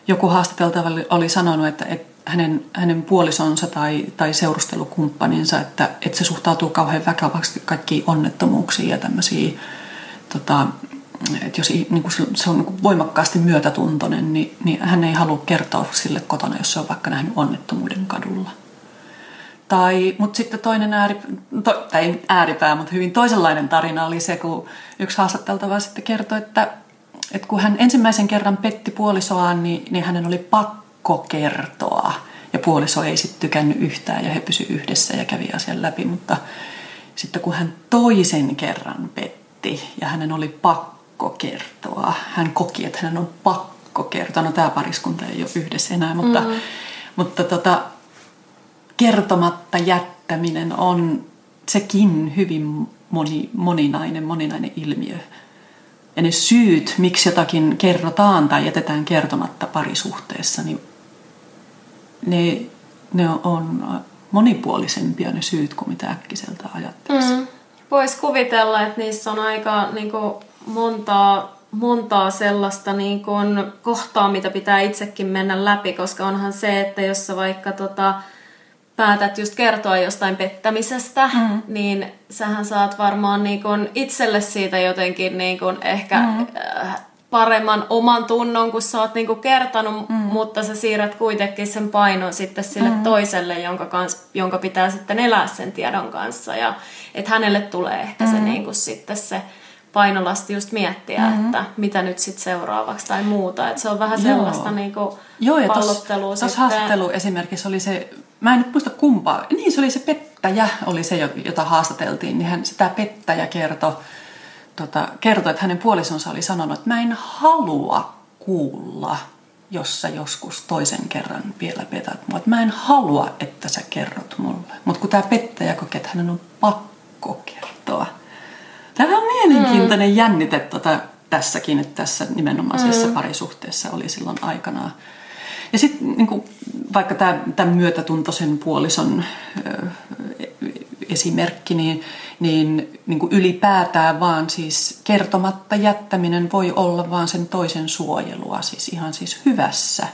C: joku haastateltava oli, sanonut, että, että hänen, hänen puolisonsa tai, tai seurustelukumppaninsa, että, että se suhtautuu kauhean vakavasti kaikkiin onnettomuuksiin ja tämmöisiin tota, että jos niin kuin se on niin voimakkaasti myötätuntoinen, niin, niin hän ei halua kertoa sille kotona, jos se on vaikka nähnyt onnettomuuden kadulla. Tai, mutta sitten toinen ääri, to, tai ääripää, mutta hyvin toisenlainen tarina oli se, kun yksi haastatteltava sitten kertoi, että, että kun hän ensimmäisen kerran petti puolisoaan, niin, niin hänen oli pakko kertoa. Ja puoliso ei sitten tykännyt yhtään ja he pysyivät yhdessä ja kävi asian läpi, mutta sitten kun hän toisen kerran petti ja hänen oli pakko pakko kertoa. Hän koki, että hänen on pakko kertoa. No tämä pariskunta ei ole yhdessä enää, mutta, mm. mutta tota, kertomatta jättäminen on sekin hyvin moni, moninainen, moninainen ilmiö. Ja ne syyt, miksi jotakin kerrotaan tai jätetään kertomatta parisuhteessa, niin ne, ne on monipuolisempia ne syyt kuin mitä äkkiseltä ajattelisi. Mm.
B: Voisi kuvitella, että niissä on aika niin kuin montaa, montaa sellaista niin kuin kohtaa, mitä pitää itsekin mennä läpi, koska onhan se, että jos sä vaikka tota, päätät just kertoa jostain pettämisestä, mm. niin sähän saat varmaan niin kuin itselle siitä jotenkin niin kuin ehkä mm. paremman oman tunnon, kun sä oot niin kuin kertonut, mm. mutta sä siirrät kuitenkin sen painon sitten sille mm. toiselle, jonka, kans, jonka pitää sitten elää sen tiedon kanssa. Ja että hänelle tulee ehkä mm. se niin kuin sitten se painolasti just miettiä, mm-hmm. että mitä nyt sitten seuraavaksi tai muuta. Että se on vähän Joo. sellaista niinku Joo, ja pallottelua
C: Tuossa haastattelu esimerkiksi oli se, mä en nyt muista kumpaa, niin se oli se pettäjä, oli se, jota haastateltiin, niin hän, sitä pettäjä kertoi, tota, kertoi, että hänen puolisonsa oli sanonut, että mä en halua kuulla, jos sä joskus toisen kerran vielä petät mua. Mä en halua, että sä kerrot mulle. Mutta kun tämä pettäjä kokee, että hänen on pakko kertoa, Tämä on mielenkiintoinen mm. jännite tuota, tässäkin, että tässä nimenomaisessa mm. parisuhteessa oli silloin aikanaan. Ja sitten niin vaikka tämä, tämän myötätuntoisen puolison ö, esimerkki, niin, niin, niin kuin ylipäätään vaan siis kertomatta jättäminen voi olla vaan sen toisen suojelua, siis ihan siis hyvässä.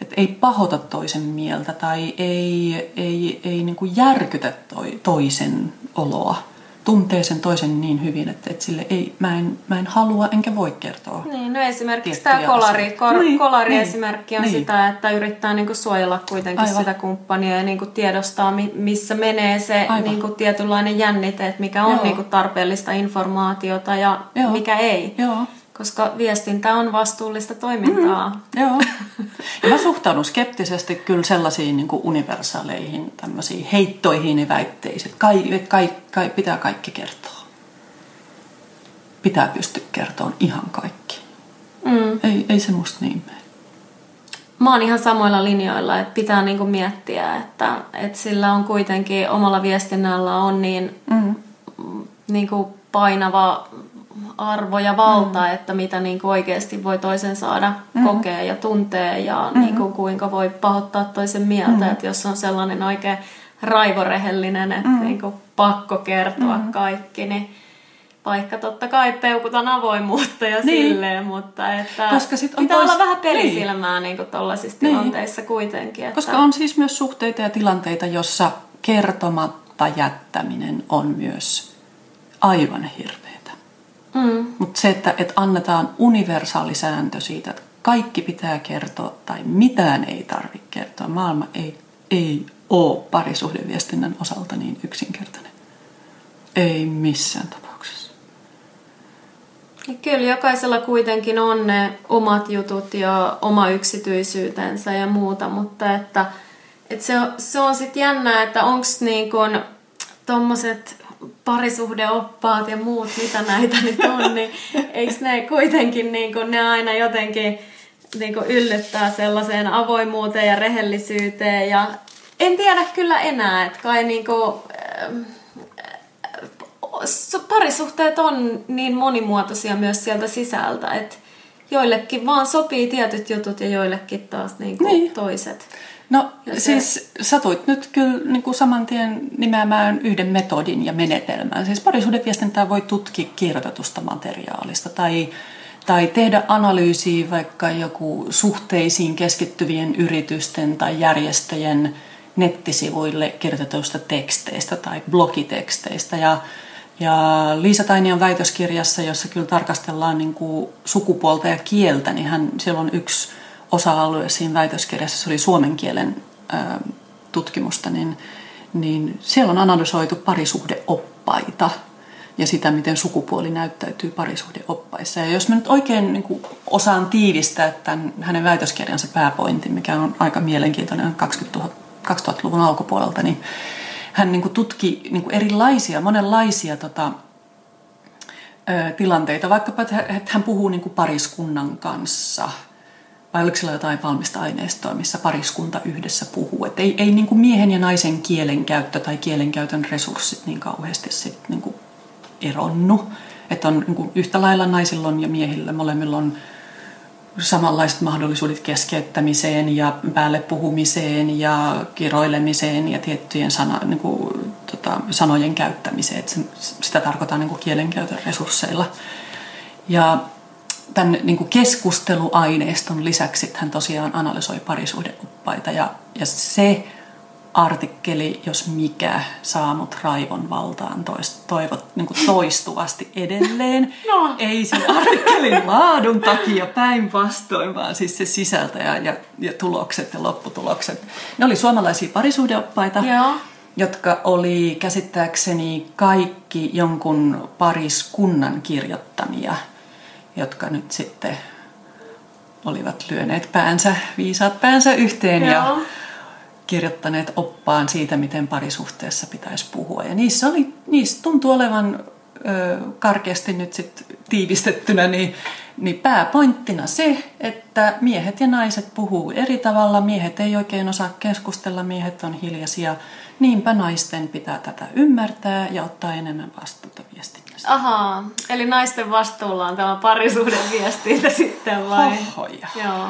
C: Et ei pahota toisen mieltä tai ei, ei, ei niin kuin järkytä toi, toisen oloa tuntee sen toisen niin hyvin, että, että sille ei, mä, en, mä en halua enkä voi kertoa.
B: Niin, no esimerkiksi tämä kolari, kor,
C: Niin,
B: kolari-esimerkki on
C: niin.
B: sitä, että yrittää niinku suojella kuitenkin
C: Aivan.
B: sitä kumppania ja niinku tiedostaa, mi- missä menee se
C: Aivan.
B: niinku tietynlainen jännite, että mikä on
C: Joo.
B: niinku tarpeellista informaatiota ja
C: Joo.
B: mikä ei.
C: Joo.
B: Koska viestintä on vastuullista toimintaa. Mm.
C: Joo. Ja mä suhtaudun skeptisesti kyllä sellaisiin niin kuin universaaleihin tämmöisiin heittoihin ja väitteisiin. että Kai, kai, kai, pitää kaikki kertoa. Pitää pystyä kertomaan ihan kaikki.
B: Mm.
C: Ei, ei se musta niin mene.
B: Mä oon ihan samoilla linjoilla, että pitää niinku miettiä, että, että sillä on kuitenkin omalla viestinnällä on niin
C: Mm.
B: niinku painava arvo ja valta, mm. että mitä niinku oikeasti voi toisen saada mm. kokea ja tuntea ja mm. niinku kuinka voi pahoittaa toisen mieltä, mm. että jos on sellainen oikein raivorehellinen, että mm. niinku pakko kertoa mm. kaikki, niin vaikka totta kai peukutan avoimuutta ja
C: Niin.
B: niin. silleen, mutta että
C: Koska sit on
B: pitää
C: tois-
B: olla vähän pelisilmää niin. niin tollaisissa
C: Niin.
B: tilanteissa kuitenkin. Että...
C: Koska on siis myös suhteita ja tilanteita, jossa kertomatta jättäminen on myös aivan hirveetä.
B: Mm.
C: Mutta se, että, että annetaan universaali sääntö siitä, että kaikki pitää kertoa tai mitään ei tarvitse kertoa. Maailma ei, ei ole parisuhdeviestinnän osalta niin yksinkertainen. Ei missään tapauksessa.
B: Ja kyllä jokaisella kuitenkin on ne omat jutut ja oma yksityisyytensä ja muuta, mutta että, että se, on- se on sitten jännää, että onko niin kun tommoset parisuhdeoppaat ja muut, mitä näitä nyt on, [laughs] niin eikö ne kuitenkin niin kun ne aina jotenkin niin kun yllyttää sellaiseen avoimuuteen ja rehellisyyteen ja en tiedä kyllä enää, että kai niin kuin, s- parisuhteet on niin monimuotoisia myös sieltä sisältä, että joillekin vaan sopii tietyt jutut ja joillekin taas niin kuin
C: Niin.
B: toiset.
C: No
B: Ja se-
C: siis satuit nyt kyllä niin kuin saman tien nimeämään yhden metodin ja menetelmän. Siis parisuhdeviestintää voi tutkia kirjoitetusta materiaalista tai, tai tehdä analyysiä vaikka joku suhteisiin keskittyvien yritysten tai järjestöjen nettisivuille kirjoitetuista teksteistä tai blogiteksteistä. Ja, ja Liisa Tainion väitöskirjassa, jossa kyllä tarkastellaan niin kuin sukupuolta ja kieltä, niin hän, siellä on yksi osa-alue siinä väitöskirjassa, se oli suomen kielen tutkimusta, niin, niin siellä on analysoitu parisuhdeoppaita ja sitä, miten sukupuoli näyttäytyy parisuhdeoppaissa. Ja jos mä nyt oikein niin kuin, osaan tiivistää tämän hänen väitöskirjansa pääpointin, mikä on aika mielenkiintoinen 20 000, 2000-luvun alkupuolelta, niin hän niin kuin, tutki niin kuin, erilaisia, monenlaisia tota, tilanteita, vaikkapa että hän puhuu niin kuin pariskunnan kanssa, vai oliko sillä jotain valmista aineistoa, missä pariskunta yhdessä puhuu. Että ei, ei niin kuin miehen ja naisen kielenkäyttö tai kielenkäytön resurssit niin kauheasti sit niin kuin eronnut. Että on niin kuin yhtä lailla naisilla on ja miehillä molemmilla on samanlaiset mahdollisuudet keskeyttämiseen ja päälle puhumiseen ja kiroilemiseen ja tiettyjen sana, niin kuin, tota, sanojen käyttämiseen. Se, sitä tarkoitan niin kuin kielenkäytön resursseilla. Ja tämän niin kuin keskusteluaineiston lisäksi hän tosiaan analysoi parisuhdeoppaita ja, ja se artikkeli, jos mikä, saa mut raivon valtaan toist, toivot, niin kuin toistuvasti edelleen. [laughs]
B: No.
C: Ei sen artikkelin laadun takia päinvastoin, vaan siis se sisältö ja, ja, ja tulokset ja lopputulokset. Ne oli suomalaisia parisuhdeoppaita
B: Joo.
C: jotka oli käsittääkseni kaikki jonkun pariskunnan kirjoittamia, jotka nyt sitten olivat lyöneet päänsä, viisaat päänsä yhteen ja
B: Joo.
C: kirjoittaneet oppaan siitä, miten parisuhteessa pitäisi puhua. Ja niissä, oli, niissä tuntui olevan karkeasti nyt sit tiivistettynä, niin, niin pääpointtina se, että miehet ja naiset puhuu eri tavalla, miehet ei oikein osaa keskustella, miehet on hiljaisia. Niinpä naisten pitää tätä ymmärtää ja ottaa enemmän vastuuta viestinnästä.
B: Ahaa, eli naisten vastuulla on tämä parisuhdeviestintä [laughs] sitten vai?
C: Hohoja.
B: Joo.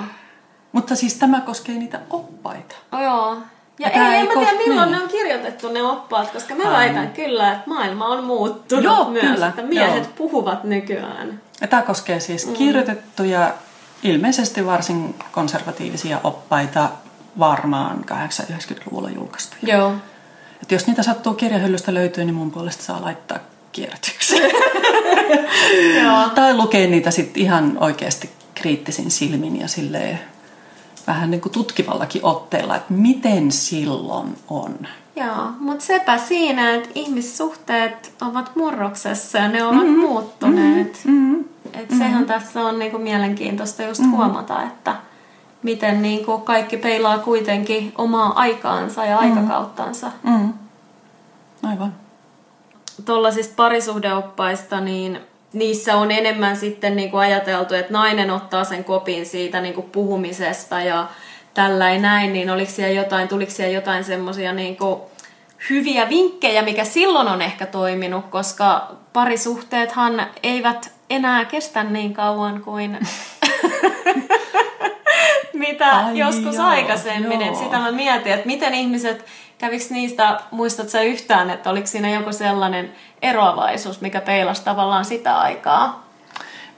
C: Mutta siis tämä koskee niitä oppaita.
B: Oh, joo. Ja ei,
C: ei
B: en mä tiedä milloin
C: niin.
B: ne on kirjoitettu ne oppaat, koska mä väitän kyllä, että maailma on muuttunut
C: Joo,
B: myös,
C: kyllä,
B: että miehet
C: joo.
B: puhuvat nykyään.
C: Ja tämä koskee siis kirjoitettuja, ilmeisesti varsin konservatiivisia oppaita, varmaan 80-90-luvulla julkaistuja.
B: Joo.
C: Et jos niitä sattuu kirjahyllystä löytyy, niin mun puolesta saa laittaa kierrätykseen. [laughs] tai lukee niitä sitten ihan oikeasti kriittisin silmin ja silleen vähän niin kuin tutkivallakin otteella, että miten silloin on.
B: Joo, mutta sepä siinä, että ihmissuhteet ovat murroksessa ja ne ovat mm-hmm. muuttuneet. Mm-hmm. Et sehän mm-hmm. tässä on niinku mielenkiintoista just mm-hmm. huomata, että miten niinku kaikki peilaa kuitenkin omaa aikaansa ja mm-hmm. aikakauttansa.
C: Mm-hmm. Aivan.
B: Tuollaisista parisuhdeoppaista, niin niissä on enemmän sitten niinku ajateltu, että nainen ottaa sen kopin siitä niinku puhumisesta ja tällä näin, niin oliko siellä jotain, tuliko siellä jotain semmoisia niin hyviä vinkkejä, mikä silloin on ehkä toiminut, koska parisuhteethan eivät enää kestä niin kauan kuin [laughs] [laughs] mitä Ai joskus joo, aikaisemmin. Joo. Et sitä mä mietin, että miten ihmiset, kävikö niistä, muistat sä yhtään, että oliko siinä joku sellainen eroavaisuus, mikä peilasi tavallaan sitä aikaa?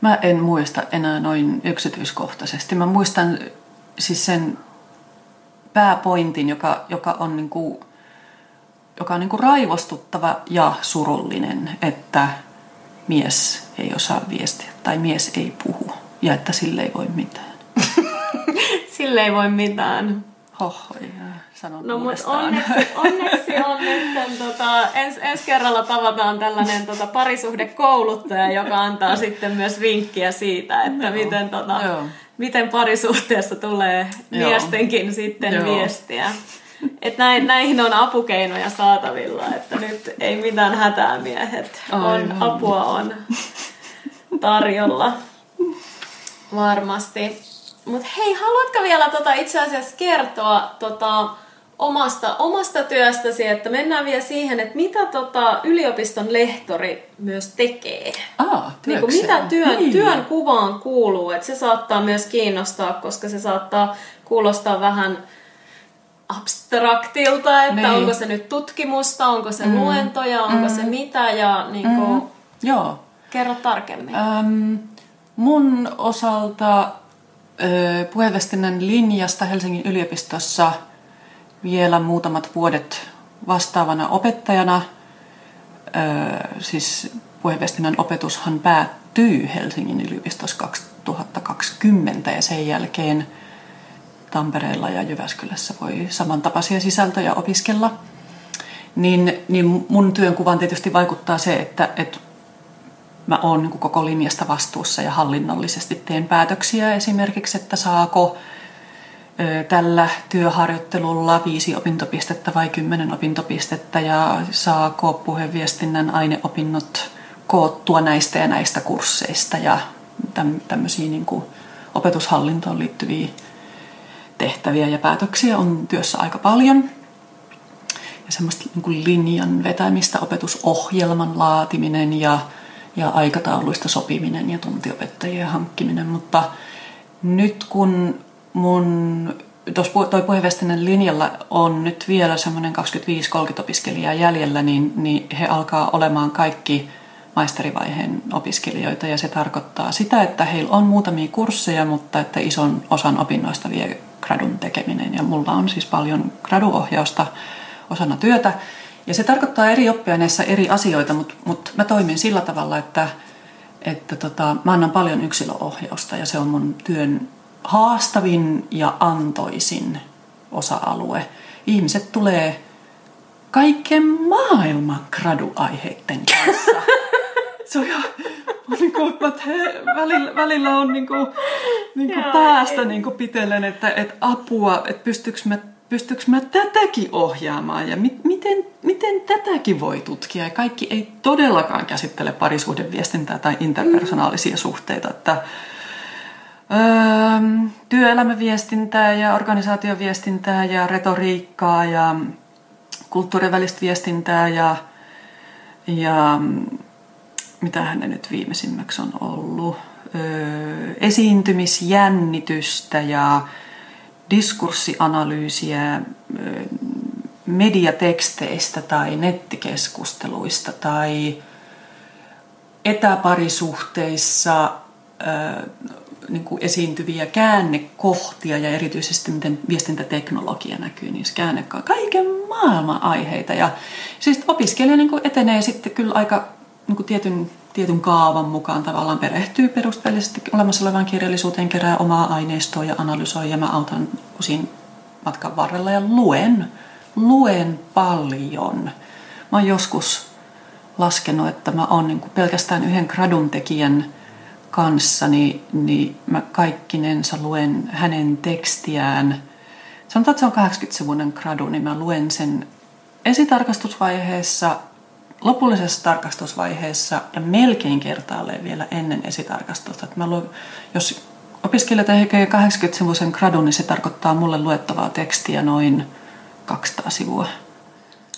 C: Mä en muista enää noin yksityiskohtaisesti. Mä muistan siis sen pääpointin, joka, joka on, niin kuin, joka on niin kuin raivostuttava ja surullinen, että mies ei osaa viestiä tai mies ei puhu ja että sille ei voi mitään. [laughs]
B: sille ei voi mitään.
C: Hoho, sanon
B: No mutta onneksi, [laughs] onneksi on nyt, tota, ens, ensi kerralla tavataan tällainen tota, parisuhdekouluttaja, joka antaa sitten myös vinkkiä siitä, että Joo. miten tota, Joo miten parisuhteessa tulee Joo. miestenkin sitten Joo. viestiä. Et näin, näihin on apukeinoja saatavilla, että nyt ei mitään hätää miehet. On, apua on tarjolla varmasti. Mutta hei, haluatko vielä tota itse asiassa kertoa tota, omasta, omasta työstäsi, että mennään vielä siihen, että mitä tota yliopiston lehtori myös tekee.
C: Aa,
B: niin kuin mitä työn, niin. työn kuvaan kuuluu, että se saattaa myös kiinnostaa, koska se saattaa kuulostaa vähän abstraktilta, että niin. onko se nyt tutkimusta, onko se mm. luentoja, onko mm. se mitä ja niin kuin, mm.
C: Joo.
B: kerro tarkemmin.
C: Öm, mun osalta puheenvestinnän linjasta Helsingin yliopistossa – vielä muutamat vuodet vastaavana opettajana. siis puheenvestinnän opetushan päättyy Helsingin yliopistossa 2020 ja sen jälkeen Tampereella ja Jyväskylässä voi samantapaisia sisältöjä opiskella. Niin, niin mun työnkuvaan tietysti vaikuttaa se, että, että mä oon niin koko linjasta vastuussa ja hallinnollisesti teen päätöksiä esimerkiksi, että saako tällä työharjoittelulla viisi opintopistettä vai kymmenen opintopistettä ja saako puheenviestinnän aineopinnot koottua näistä ja näistä kursseista ja tämmöisiä niin kuin opetushallintoon liittyviä tehtäviä ja päätöksiä on työssä aika paljon. Ja semmoista niin kuin linjan vetämistä, opetusohjelman laatiminen ja, ja aikatauluista sopiminen ja tuntiopettajien hankkiminen. Mutta nyt kun mun toi puheenvestinen linjalla on nyt vielä semmoinen 25-30 opiskelijaa jäljellä, niin, niin he alkaa olemaan kaikki maisterivaiheen opiskelijoita. Ja se tarkoittaa sitä, että heillä on muutamia kursseja, mutta että ison osan opinnoista vie gradun tekeminen. Ja mulla on siis paljon graduohjausta osana työtä ja se tarkoittaa eri oppiaineissa eri asioita, mutta, mutta mä toimin sillä tavalla, että, että tota, mä annan paljon yksilöohjausta ja se on mun työn haastavin ja antoisin osa-alue. Ihmiset tulee kaiken maailman graduaiheiden kanssa. [laughs] Se on ihan, niin kuin, että he, välillä, välillä on niin kuin, niin kuin päästä niin kuin pitellen, että, että apua, että pystyykö mä, pystyykö mä tätäkin ohjaamaan ja mi, miten, miten tätäkin voi tutkia. Ja kaikki ei todellakaan käsittele parisuhdeviestintää tai interpersonaalisia suhteita. Että, Öö, työelämäviestintää ja organisaatioviestintää ja retoriikkaa ja kulttuurin välistä viestintää ja, ja hän ne nyt viimeisimmäksi on ollut, öö, esiintymisjännitystä ja diskurssianalyysiä mediateksteistä tai nettikeskusteluista tai etäparisuhteissa niin kuin esiintyviä käännekohtia ja erityisesti miten viestintäteknologia näkyy niissä käännekohdissa. Kaiken maailman aiheita. Ja siis opiskelija niin kuin etenee sitten kyllä aika niin kuin tietyn, tietyn kaavan mukaan tavallaan perehtyy perusteellisesti olemassa olevaan kirjallisuuteen, kerää omaa aineistoa ja analysoi ja mä autan siinä matkan varrella ja luen, luen paljon. Mä oon joskus laskenut, että mä oon niin pelkästään yhden gradun tekijän kanssa, niin, niin mä kaikkinensa luen hänen tekstiään. Sanotaan, että se on 80-sivuinen gradu, niin mä luen sen esitarkastusvaiheessa, lopullisessa tarkastusvaiheessa ja melkein kertaalleen vielä ennen esitarkastusta. Että mä luen, jos opiskelija tekee 80-sivuisen gradun, niin se tarkoittaa mulle luettavaa tekstiä noin 200 sivua.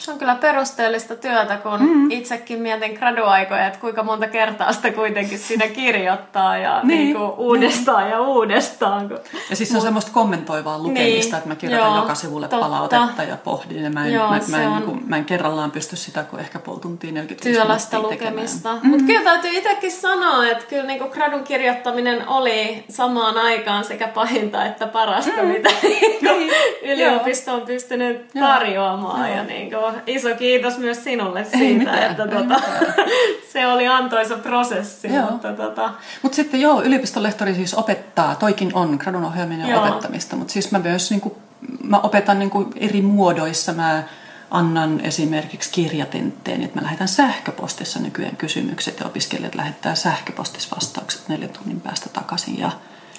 B: Se on kyllä perusteellista työtä, kun mm. itsekin mietin graduaikoja, että kuinka monta kertaa sitä kuitenkin siinä kirjoittaa ja niin. Niin kuin uudestaan niin. ja uudestaan. Kun...
C: Ja siis se on semmoista kommentoivaa lukemista, niin. että mä kirjoitan Joo, joka sivulle totta. palautetta ja pohdin. Ja mä en, Joo, mä, mä, en, on... niin kuin, mä en kerrallaan pysty sitä kuin ehkä puoli tuntia 45
B: Työlästä lukemista. Mm. Mutta kyllä täytyy itsekin sanoa, että kyllä niin kuin gradun kirjoittaminen oli samaan aikaan sekä pahinta että parasta, mm. mitä niin yliopisto on pystynyt tarjoamaan. Joo. Ja niin kuin, iso kiitos myös sinulle siitä, ei mitään, että tota, [laughs] se oli antoisa prosessi. Joo. Mutta tota...
C: Mut sitten joo, yliopistolehtori siis opettaa, toikin on gradun ohjelmien opettamista, mutta siis mä myös niin kuin, mä opetan niin kuin eri muodoissa. Mä annan esimerkiksi kirjatentteen, että mä lähetän sähköpostissa nykyään kysymykset ja opiskelijat lähettää sähköpostissa vastaukset neljän tunnin päästä takaisin. Ja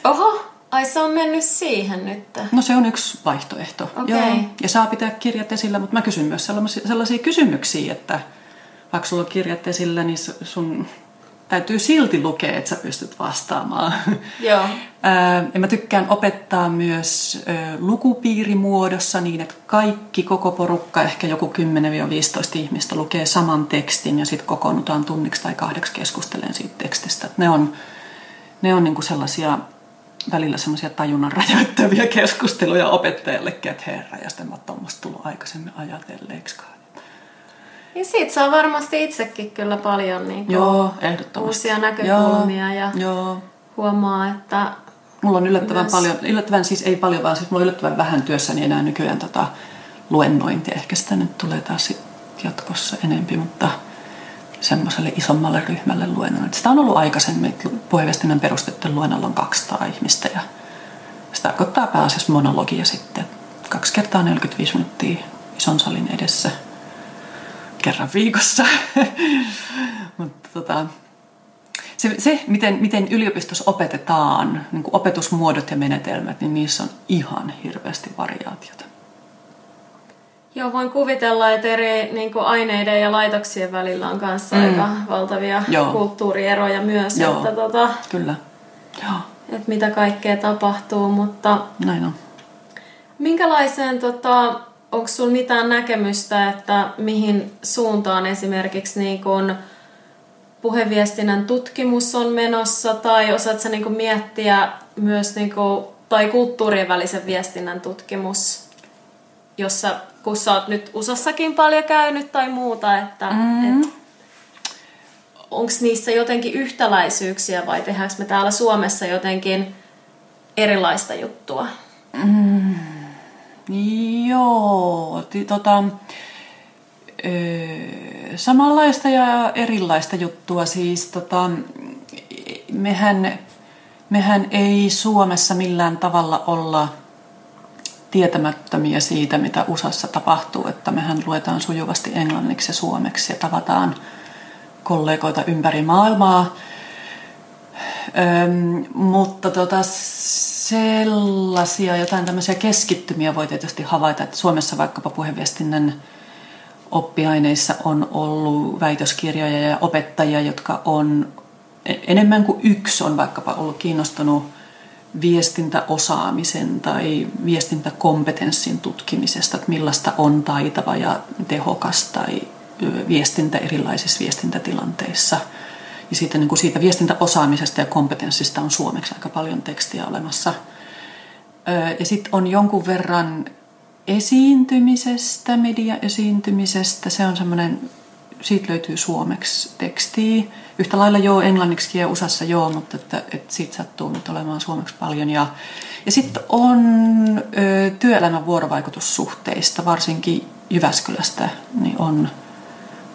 B: Oho! Ai se on mennyt siihen nyt?
C: No se on yksi vaihtoehto.
B: Okay. Joo.
C: Ja saa pitää kirjat esillä, mutta mä kysyn myös sellaisia, sellaisia kysymyksiä, että vaikka sulla on kirjat esillä, niin sun täytyy silti lukea, että sä pystyt vastaamaan.
B: Joo. [laughs]
C: ja mä tykkään opettaa myös lukupiirimuodossa niin, että kaikki, koko porukka, ehkä joku 10-15 ihmistä lukee saman tekstin ja sitten kokoonnutaan tunniksi tai kahdeksi keskustelemaan siitä tekstistä. ne on, ne on niinku sellaisia välillä semmoisia tajunnan rajoittavia keskusteluja opettajallekin, että herra, ja sitten mä oon tuommoista tullut aikaisemmin ajatelleeksikaan.
B: Niin siitä saa varmasti itsekin kyllä paljon niin
C: Joo, ehdottomasti.
B: uusia näkökulmia Joo, ja Joo. huomaa, että...
C: Mulla on yllättävän myös... paljon, yllättävän siis ei paljon, vaan siis mulla on yllättävän vähän työssäni enää nykyään tota luennointia. Ehkä sitä nyt tulee taas jatkossa enempi, mutta semmoiselle isommalle ryhmälle luennon. Sitä on ollut aikaisemmin, että puheenviestinnän perustettu luennolla on 200 ihmistä ja se tarkoittaa pääasiassa monologia sitten. Kaksi kertaa 45 minuuttia ison salin edessä kerran viikossa. [laughs] Mutta tota, se, se miten, miten yliopistossa opetetaan, niin opetusmuodot ja menetelmät, niin niissä on ihan hirveästi variaatiota.
B: Joo, voin kuvitella, että eri niin kuin aineiden ja laitoksien välillä on kanssa mm. aika valtavia Joo. kulttuurieroja myös.
C: Joo,
B: että, tota,
C: kyllä. Joo.
B: Että mitä kaikkea tapahtuu, mutta...
C: Näin on.
B: Minkälaiseen, tota, onko sinulla mitään näkemystä, että mihin suuntaan esimerkiksi niin kuin puheviestinnän tutkimus on menossa, tai osaatko niin miettiä myös, niin kuin, tai kulttuurien välisen viestinnän tutkimus, jossa kun sä oot nyt USAssakin paljon käynyt tai muuta, että mm. et, onko niissä jotenkin yhtäläisyyksiä vai tehdäänkö me täällä Suomessa jotenkin erilaista juttua?
C: Mm. Joo, tota, samanlaista ja erilaista juttua. Siis tota, mehän, mehän ei Suomessa millään tavalla olla tietämättömiä siitä, mitä USAssa tapahtuu, että mehän luetaan sujuvasti englanniksi ja suomeksi ja tavataan kollegoita ympäri maailmaa. Öm, mutta tota, sellaisia jotain tämmöisiä keskittymiä voi tietysti havaita, että Suomessa vaikkapa puheviestinnän oppiaineissa on ollut väitöskirjoja ja opettajia, jotka on e-, enemmän kuin yksi on vaikkapa ollut kiinnostunut viestintäosaamisen tai viestintäkompetenssin tutkimisesta, että millaista on taitava ja tehokas tai viestintä erilaisissa viestintätilanteissa. Ja siitä, niin kuin siitä viestintäosaamisesta ja kompetenssista on suomeksi aika paljon tekstiä olemassa. Ja sitten on jonkun verran esiintymisestä, media-esiintymisestä. Se on semmoinen, siitä löytyy suomeksi tekstiä yhtä lailla joo englanniksi ja USAssa joo, mutta että, että siitä sattuu nyt olemaan suomeksi paljon. Ja, ja sitten on ö, työelämän vuorovaikutussuhteista, varsinkin Jyväskylästä, niin on,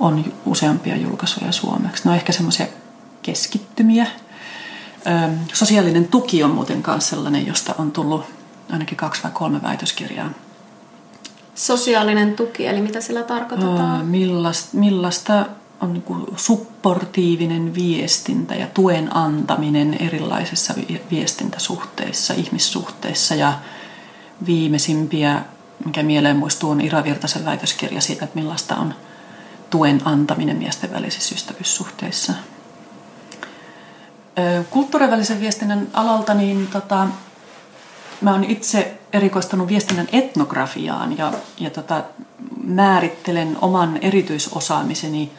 C: on useampia julkaisuja suomeksi. No ehkä semmoisia keskittymiä. Sosiaalinen tuki on muuten kanssa sellainen, josta on tullut ainakin kaksi vai kolme väitöskirjaa.
B: Sosiaalinen tuki, eli mitä sillä tarkoitetaan?
C: Millaista, millaista on niin kuin supportiivinen viestintä ja tuen antaminen erilaisissa viestintäsuhteissa, ihmissuhteissa ja viimeisimpiä, mikä mieleen muistuu, on Ira Virtasen väitöskirja siitä, että millaista on tuen antaminen miesten välisissä ystävyyssuhteissa. Kulttuurin välisen viestinnän alalta niin tota, mä oon itse erikoistunut viestinnän etnografiaan ja, ja tota, määrittelen oman erityisosaamiseni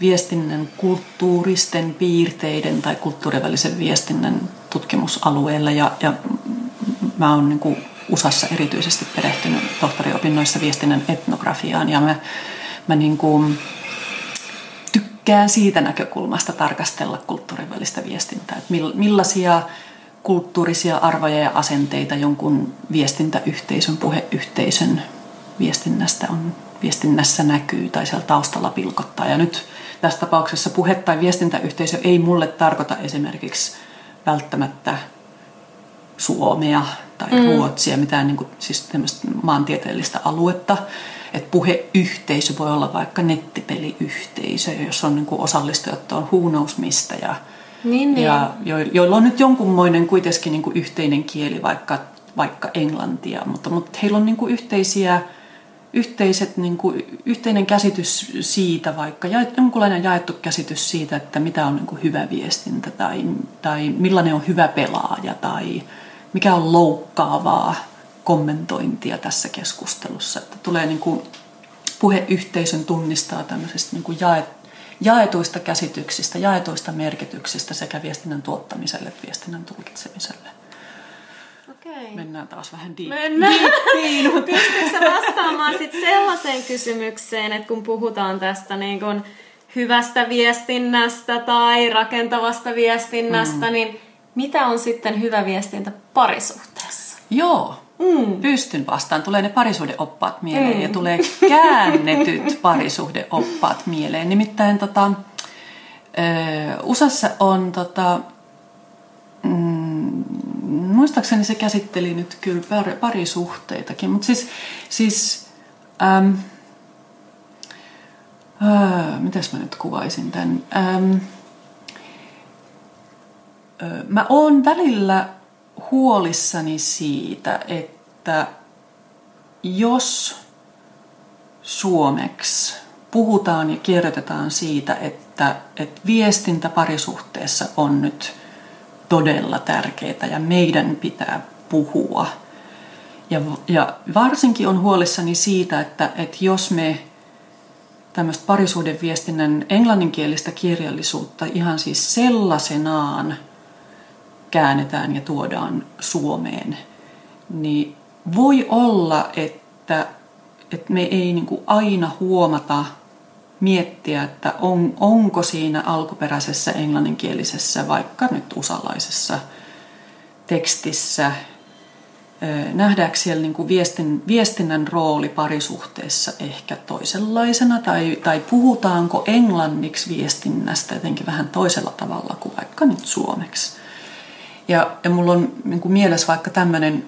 C: viestinnän kulttuuristen piirteiden tai kulttuurivälisen viestinnän tutkimusalueella ja, ja mä oon niin kuin USAssa erityisesti perehtynyt tohtoriopinnoissa viestinnän etnografiaan ja mä, mä niin kuin tykkään siitä näkökulmasta tarkastella kulttuurin välistä viestintää, että millaisia kulttuurisia arvoja ja asenteita jonkun viestintäyhteisön, puheyhteisön viestinnästä on, viestinnässä näkyy tai siellä taustalla pilkottaa. Ja nyt tässä tapauksessa puhe- tai viestintäyhteisö ei mulle tarkoita esimerkiksi välttämättä Suomea tai mm. Ruotsia, mitään niin kuin, siis maantieteellistä aluetta. Että puheyhteisö voi olla vaikka nettipeliyhteisö, jos on niin kuin osallistujat on huunous mistä ja,
B: niin, niin.
C: ja jo, joilla on nyt jonkunmoinen kuitenkin niin kuin yhteinen kieli, vaikka, vaikka englantia, mutta, mutta heillä on niin kuin yhteisiä yhteiset, niin kuin, yhteinen käsitys siitä, vaikka ja, jonkunlainen jaettu käsitys siitä, että mitä on niin kuin hyvä viestintä tai, tai millainen on hyvä pelaaja tai mikä on loukkaavaa kommentointia tässä keskustelussa. Että tulee niin kuin, puheyhteisön tunnistaa tämmöisestä niin kuin jaet, jaetuista käsityksistä, jaetuista merkityksistä sekä viestinnän tuottamiselle että viestinnän tulkitsemiselle.
B: Okei.
C: Mennään taas vähän deep.
B: Mennään. Pystytkö vastaamaan sit sellaiseen kysymykseen, että kun puhutaan tästä niin kun hyvästä viestinnästä tai rakentavasta viestinnästä, mm. niin mitä on sitten hyvä viestintä parisuhteessa?
C: Joo, Mm. Pystyn vastaan. Tulee ne parisuhdeoppaat mieleen mm. ja tulee käännetyt [laughs] parisuhdeoppaat mieleen. Nimittäin tota, USAssa on tota, mm, muistaakseni se käsitteli nyt kyllä par, parisuhteitakin, mutta siis, siis äm, äh, mitäs mä nyt kuvaisin tämän? Äh, mä oon välillä huolissani siitä, että jos suomeksi puhutaan ja kirjoitetaan siitä, että, että viestintä parisuhteessa on nyt todella tärkeää ja meidän pitää puhua. Ja, ja varsinkin on huolissani siitä, että, että jos me tämmöistä parisuhdeviestinnän englanninkielistä kirjallisuutta ihan siis sellaisenaan – käännetään ja tuodaan Suomeen, niin voi olla, että, että me ei niin kuin aina huomata miettiä, että on, onko siinä alkuperäisessä englanninkielisessä, vaikka nyt usalaisessa tekstissä, nähdäänkö siellä niin kuin viestin, viestinnän rooli parisuhteessa ehkä toisenlaisena, tai, tai puhutaanko englanniksi viestinnästä jotenkin vähän toisella tavalla kuin vaikka nyt suomeksi. Ja, ja mulla on niin kuin mielessä vaikka tämmöinen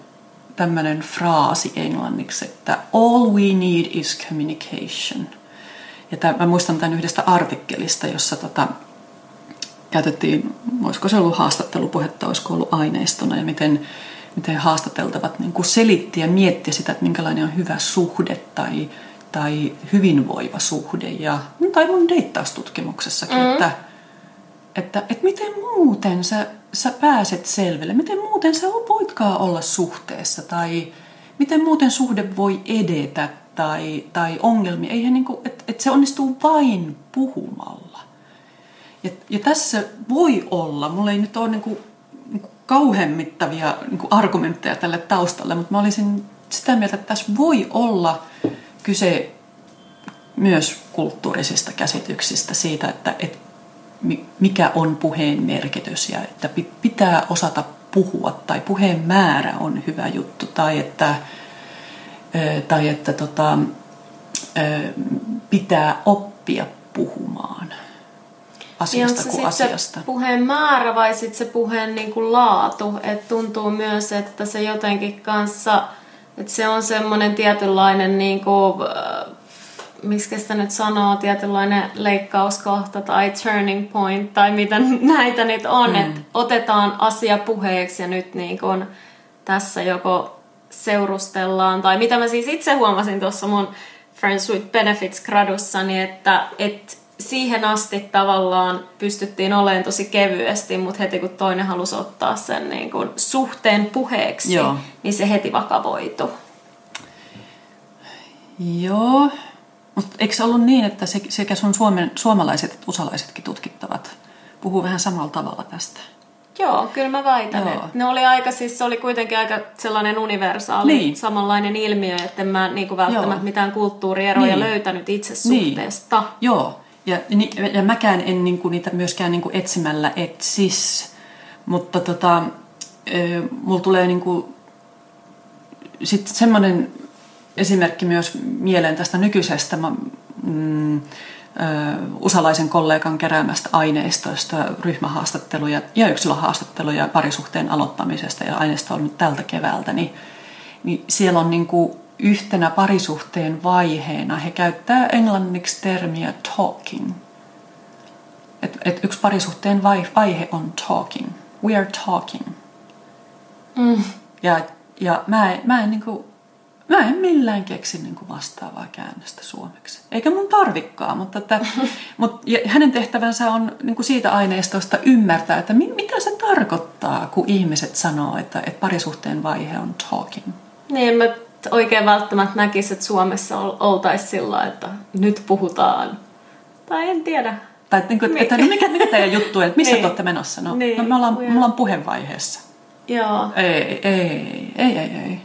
C: tämmöinen fraasi englanniksi, että all we need is communication. Ja tämän, mä muistan tämän yhdestä artikkelista, jossa tota, käytettiin, olisiko se ollut haastattelupuhetta, olisiko ollut aineistona ja miten, miten haastateltavat niin kuin selitti ja mietti sitä, että minkälainen on hyvä suhde tai, tai hyvinvoiva suhde. Ja, tai mun deittaustutkimuksessakin, mm. että, että, että miten muuten sä sä pääset selville? Miten muuten sä voitkaan olla suhteessa? Tai miten muuten suhde voi edetä? Tai, tai ongelmia? Eihän niin kuin, että, että se onnistuu vain puhumalla. Ja, ja tässä voi olla, mulla ei nyt ole niin kuin, niin kuin kauhemmittavia niin kuin argumentteja tälle taustalle, mutta mä olisin sitä mieltä, että tässä voi olla kyse myös kulttuurisista käsityksistä siitä, että, että mikä on puheen merkitys ja että pitää osata puhua tai puheen määrä on hyvä juttu tai että, tai että tota, pitää oppia puhumaan asiasta kuin asiasta.
B: se puheen määrä vai sitten se puheen niin kuin laatu? Et tuntuu myös, että se jotenkin kanssa, että se on semmoinen tietynlainen, niin kuin, miksi sitä nyt sanoo, tietynlainen leikkauskohta tai turning point tai mitä [laughs] näitä nyt on, mm. että otetaan asia puheeksi ja nyt niin kuin tässä joko seurustellaan, tai mitä mä siis itse huomasin tuossa mun Friends with Benefits gradussani, että, että siihen asti tavallaan pystyttiin olemaan tosi kevyesti, mutta heti kun toinen halusi ottaa sen niin kuin suhteen puheeksi,
C: Joo.
B: niin se heti vakavoitu.
C: Joo, mutta eikö se ollut niin, että se, sekä sun suomen, suomalaiset että usalaisetkin tutkittavat puhuu vähän samalla tavalla tästä?
B: Joo, kyllä mä väitän,
C: Joo.
B: ne oli aika, siis se oli kuitenkin aika sellainen universaali,
C: Niin.
B: samanlainen ilmiö, että en mä niinku välttämättä
C: Joo.
B: mitään kulttuurieroja
C: Niin.
B: löytänyt itse
C: Niin.
B: suhteesta.
C: Joo, ja, ni- ja mäkään en niinku niitä myöskään niinku etsimällä etsis, mutta tota, mulla tulee niinku sitten semmoinen esimerkki myös mieleen tästä nykyisestä mä, mm, ö, usalaisen kollegan keräämästä aineistoista, ryhmähaastatteluja ja yksilöhaastatteluja parisuhteen aloittamisesta ja aineisto on nyt tältä keväältä, niin, niin siellä on niinku yhtenä parisuhteen vaiheena, he käyttää englanniksi termiä talking. Et, et yksi parisuhteen vai- vaihe on talking. We are talking.
B: Mm.
C: Ja, ja mä, en, mä, en niinku, mä en millään keksi niinku vastaavaa käännöstä suomeksi. Eikä mun tarvikkaa, mutta että, [laughs] mut, ja hänen tehtävänsä on niinku siitä aineistosta ymmärtää, että mi, mitä se tarkoittaa, kun ihmiset sanoo, että, että parisuhteen vaihe on talking.
B: Niin, mä oikein välttämättä näkisi, että Suomessa ol- oltaisiin sillä, että nyt puhutaan. Tai en tiedä.
C: Tai että, niinku, että no mikä, mikä teidän juttu on, että missä [laughs]
B: Niin.
C: te olette menossa? No,
B: Niin.
C: no me, ollaan, me ollaan puhevaiheessa.
B: Joo.
C: Ei, ei, ei, ei, ei.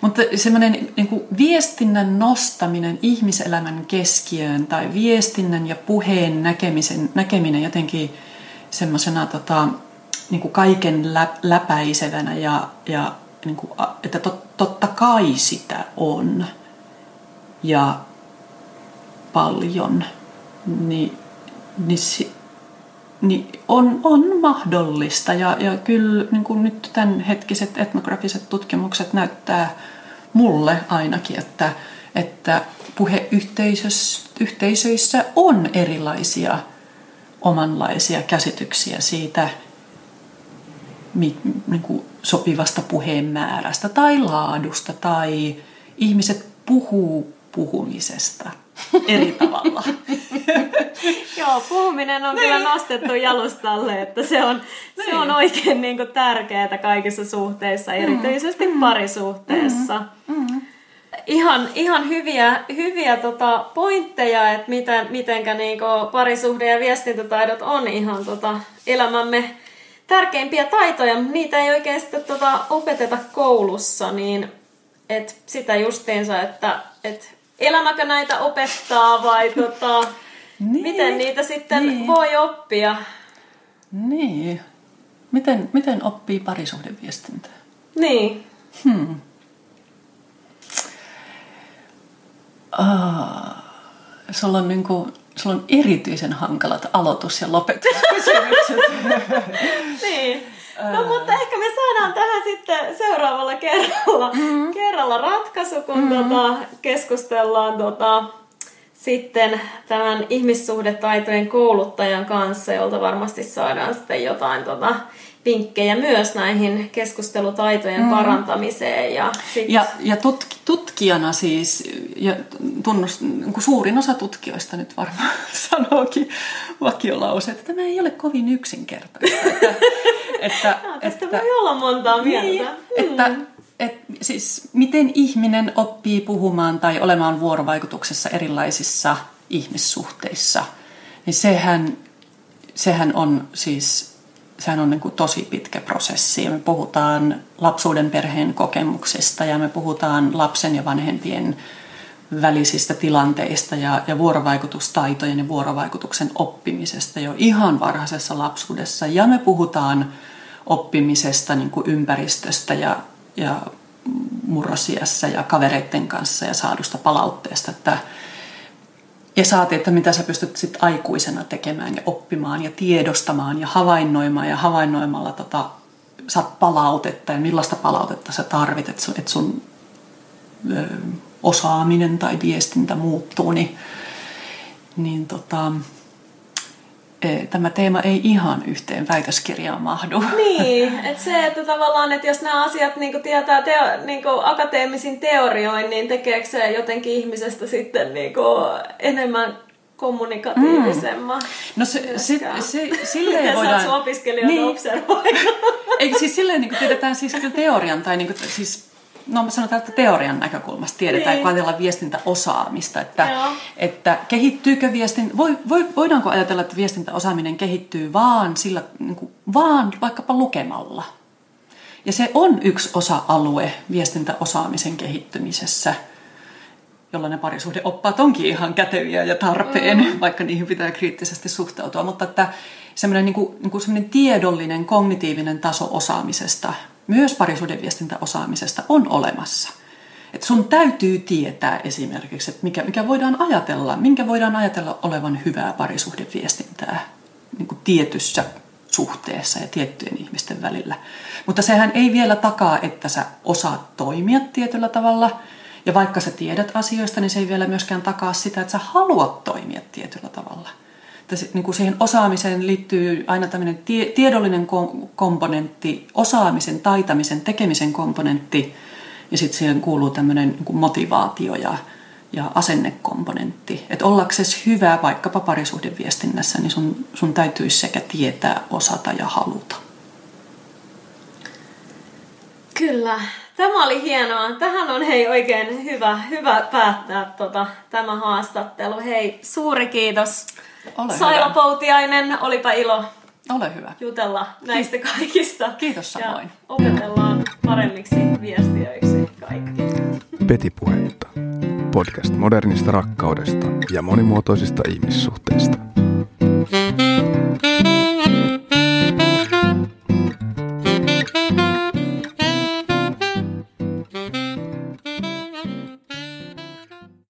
C: Mutta semmoinen niin kuin viestinnän nostaminen ihmiselämän keskiöön tai viestinnän ja puheen näkemisen, näkeminen jotenkin semmoisena tota, niin kuin kaiken lä, läpäisevänä ja, ja niin kuin, että tot, totta kai sitä on. Ja paljon, niin, niin, niin on, on mahdollista. Ja, ja kyllä niin kuin nyt tämänhetkiset etnografiset tutkimukset näyttää mulle ainakin, että, että puheyhteisöissä on erilaisia omanlaisia käsityksiä siitä niin kuin sopivasta puheen määrästä tai laadusta tai ihmiset puhuu puhumisesta eri tavalla. [laughs]
B: Joo, puhuminen on kyllä nostettu jalustalle, että se on, se on oikein niin kuin tärkeää kaikissa suhteissa, erityisesti parisuhteessa. Ihan, ihan hyviä, hyviä tota pointteja, että miten, mitenkä niinku parisuhde- ja viestintätaidot on ihan tota elämämme tärkeimpiä taitoja, mutta niitä ei oikein sitten tota opeteta koulussa, niin et sitä justiinsa, että et elämäkö näitä opettaa vai tota,
C: Niin,
B: miten niitä sitten
C: niin.
B: voi oppia.
C: Niin. Miten, miten oppii parisuhdeviestintää?
B: Niin.
C: Hmm. Ah, sulla on, niinku, sulla on erityisen hankalat aloitus- ja lopetuskysymykset. [laughs]
B: Niin. No mutta ehkä me saadaan tähän sitten seuraavalla kerralla, mm-hmm. kerralla ratkaisu, kun mm-hmm. tota, keskustellaan tota, sitten tämän ihmissuhdetaitojen kouluttajan kanssa, jolta varmasti saadaan sitten jotain tota, vinkkejä myös näihin keskustelutaitojen mm-hmm. parantamiseen. Ja, sit...
C: ja ja tutk, tutkijana siis, ja tunnust, niin kuin suurin osa tutkijoista nyt varmaan [laughs] sanookin vakiolause, että tämä ei ole kovin yksinkertaista. Että, [laughs] että,
B: no, tästä että, voi olla montaa mieltä.
C: Niin, että, et, siis miten ihminen oppii puhumaan tai olemaan vuorovaikutuksessa erilaisissa ihmissuhteissa, niin sehän, sehän on siis sehän on niin kuin tosi pitkä prosessi. Me puhutaan lapsuuden perheen kokemuksista ja me puhutaan lapsen ja vanhempien välisistä tilanteista ja, ja vuorovaikutustaitojen ja vuorovaikutuksen oppimisesta jo ihan varhaisessa lapsuudessa. Ja me puhutaan oppimisesta niin kuin ympäristöstä ja, ja murrosiassa ja kavereiden kanssa ja saadusta palautteesta. Että, ja saati, että mitä sä pystyt sit aikuisena tekemään ja oppimaan ja tiedostamaan ja havainnoimaan ja havainnoimalla tota, saat palautetta ja millaista palautetta sä tarvit, että sun, et sun ö, osaaminen tai viestintä muuttuu, niin, niin tota, tämä teema ei ihan yhteen väitöskirjaan mahdu.
B: Niin, [laughs] että se, että tavallaan, että jos nämä asiat niin tietää teo, niin akateemisin teorioin, niin tekeekö se jotenkin ihmisestä sitten niin enemmän kommunikatiivisemman. Mm.
C: No se, se, se, silleen Miten voidaan...
B: Miten opiskelijoita niin. observoida?
C: Eikö siis silleen niin tiedetään siis teorian tai niin kuin, siis no mä sanotaan, että teorian näkökulmasta tiedetään, niin. kun ajatellaan viestintäosaamista, että, että kehittyykö viestin, voi, voi, voidaanko ajatella, että viestintäosaaminen kehittyy vaan, sillä, niin kuin, vaan vaikkapa lukemalla. Ja se on yksi osa-alue viestintäosaamisen kehittymisessä, jolla ne parisuhdeoppaat onkin ihan käteviä ja tarpeen, mm. vaikka niihin pitää kriittisesti suhtautua. Mutta että semmoinen, niin kuin, niin kuin semmoinen tiedollinen, kognitiivinen taso osaamisesta myös parisuhdeviestintäosaamisesta on olemassa. Et sun täytyy tietää esimerkiksi, että mikä, mikä voidaan ajatella, minkä voidaan ajatella olevan hyvää parisuhdeviestintää niin kuin tietyssä suhteessa ja tiettyjen ihmisten välillä. Mutta sehän ei vielä takaa, että sä osaat toimia tietyllä tavalla. Ja vaikka sä tiedät asioista, niin se ei vielä myöskään takaa sitä, että sä haluat toimia tietyllä tavalla että niin kuin siihen osaamiseen liittyy aina tämmöinen tie, tiedollinen komponentti, osaamisen, taitamisen, tekemisen komponentti ja sitten siihen kuuluu tämmöinen niin motivaatio ja, ja asennekomponentti. Että ollaksesi hyvä vaikkapa parisuhdeviestinnässä, niin sun, sun täytyisi sekä tietää, osata ja haluta.
B: Kyllä. Tämä oli hienoa. Tähän on hei oikein hyvä, hyvä päättää tota, tämä haastattelu. Hei, suuri kiitos ole Saila hyvä. Poutiainen, olipa ilo
C: Ole hyvä.
B: jutella näistä kaikista.
C: Kiitos samoin. Ja
B: opetellaan paremmiksi viestiöiksi kaikki.
A: Petipuhetta. Podcast modernista rakkaudesta ja monimuotoisista ihmissuhteista. Thank you.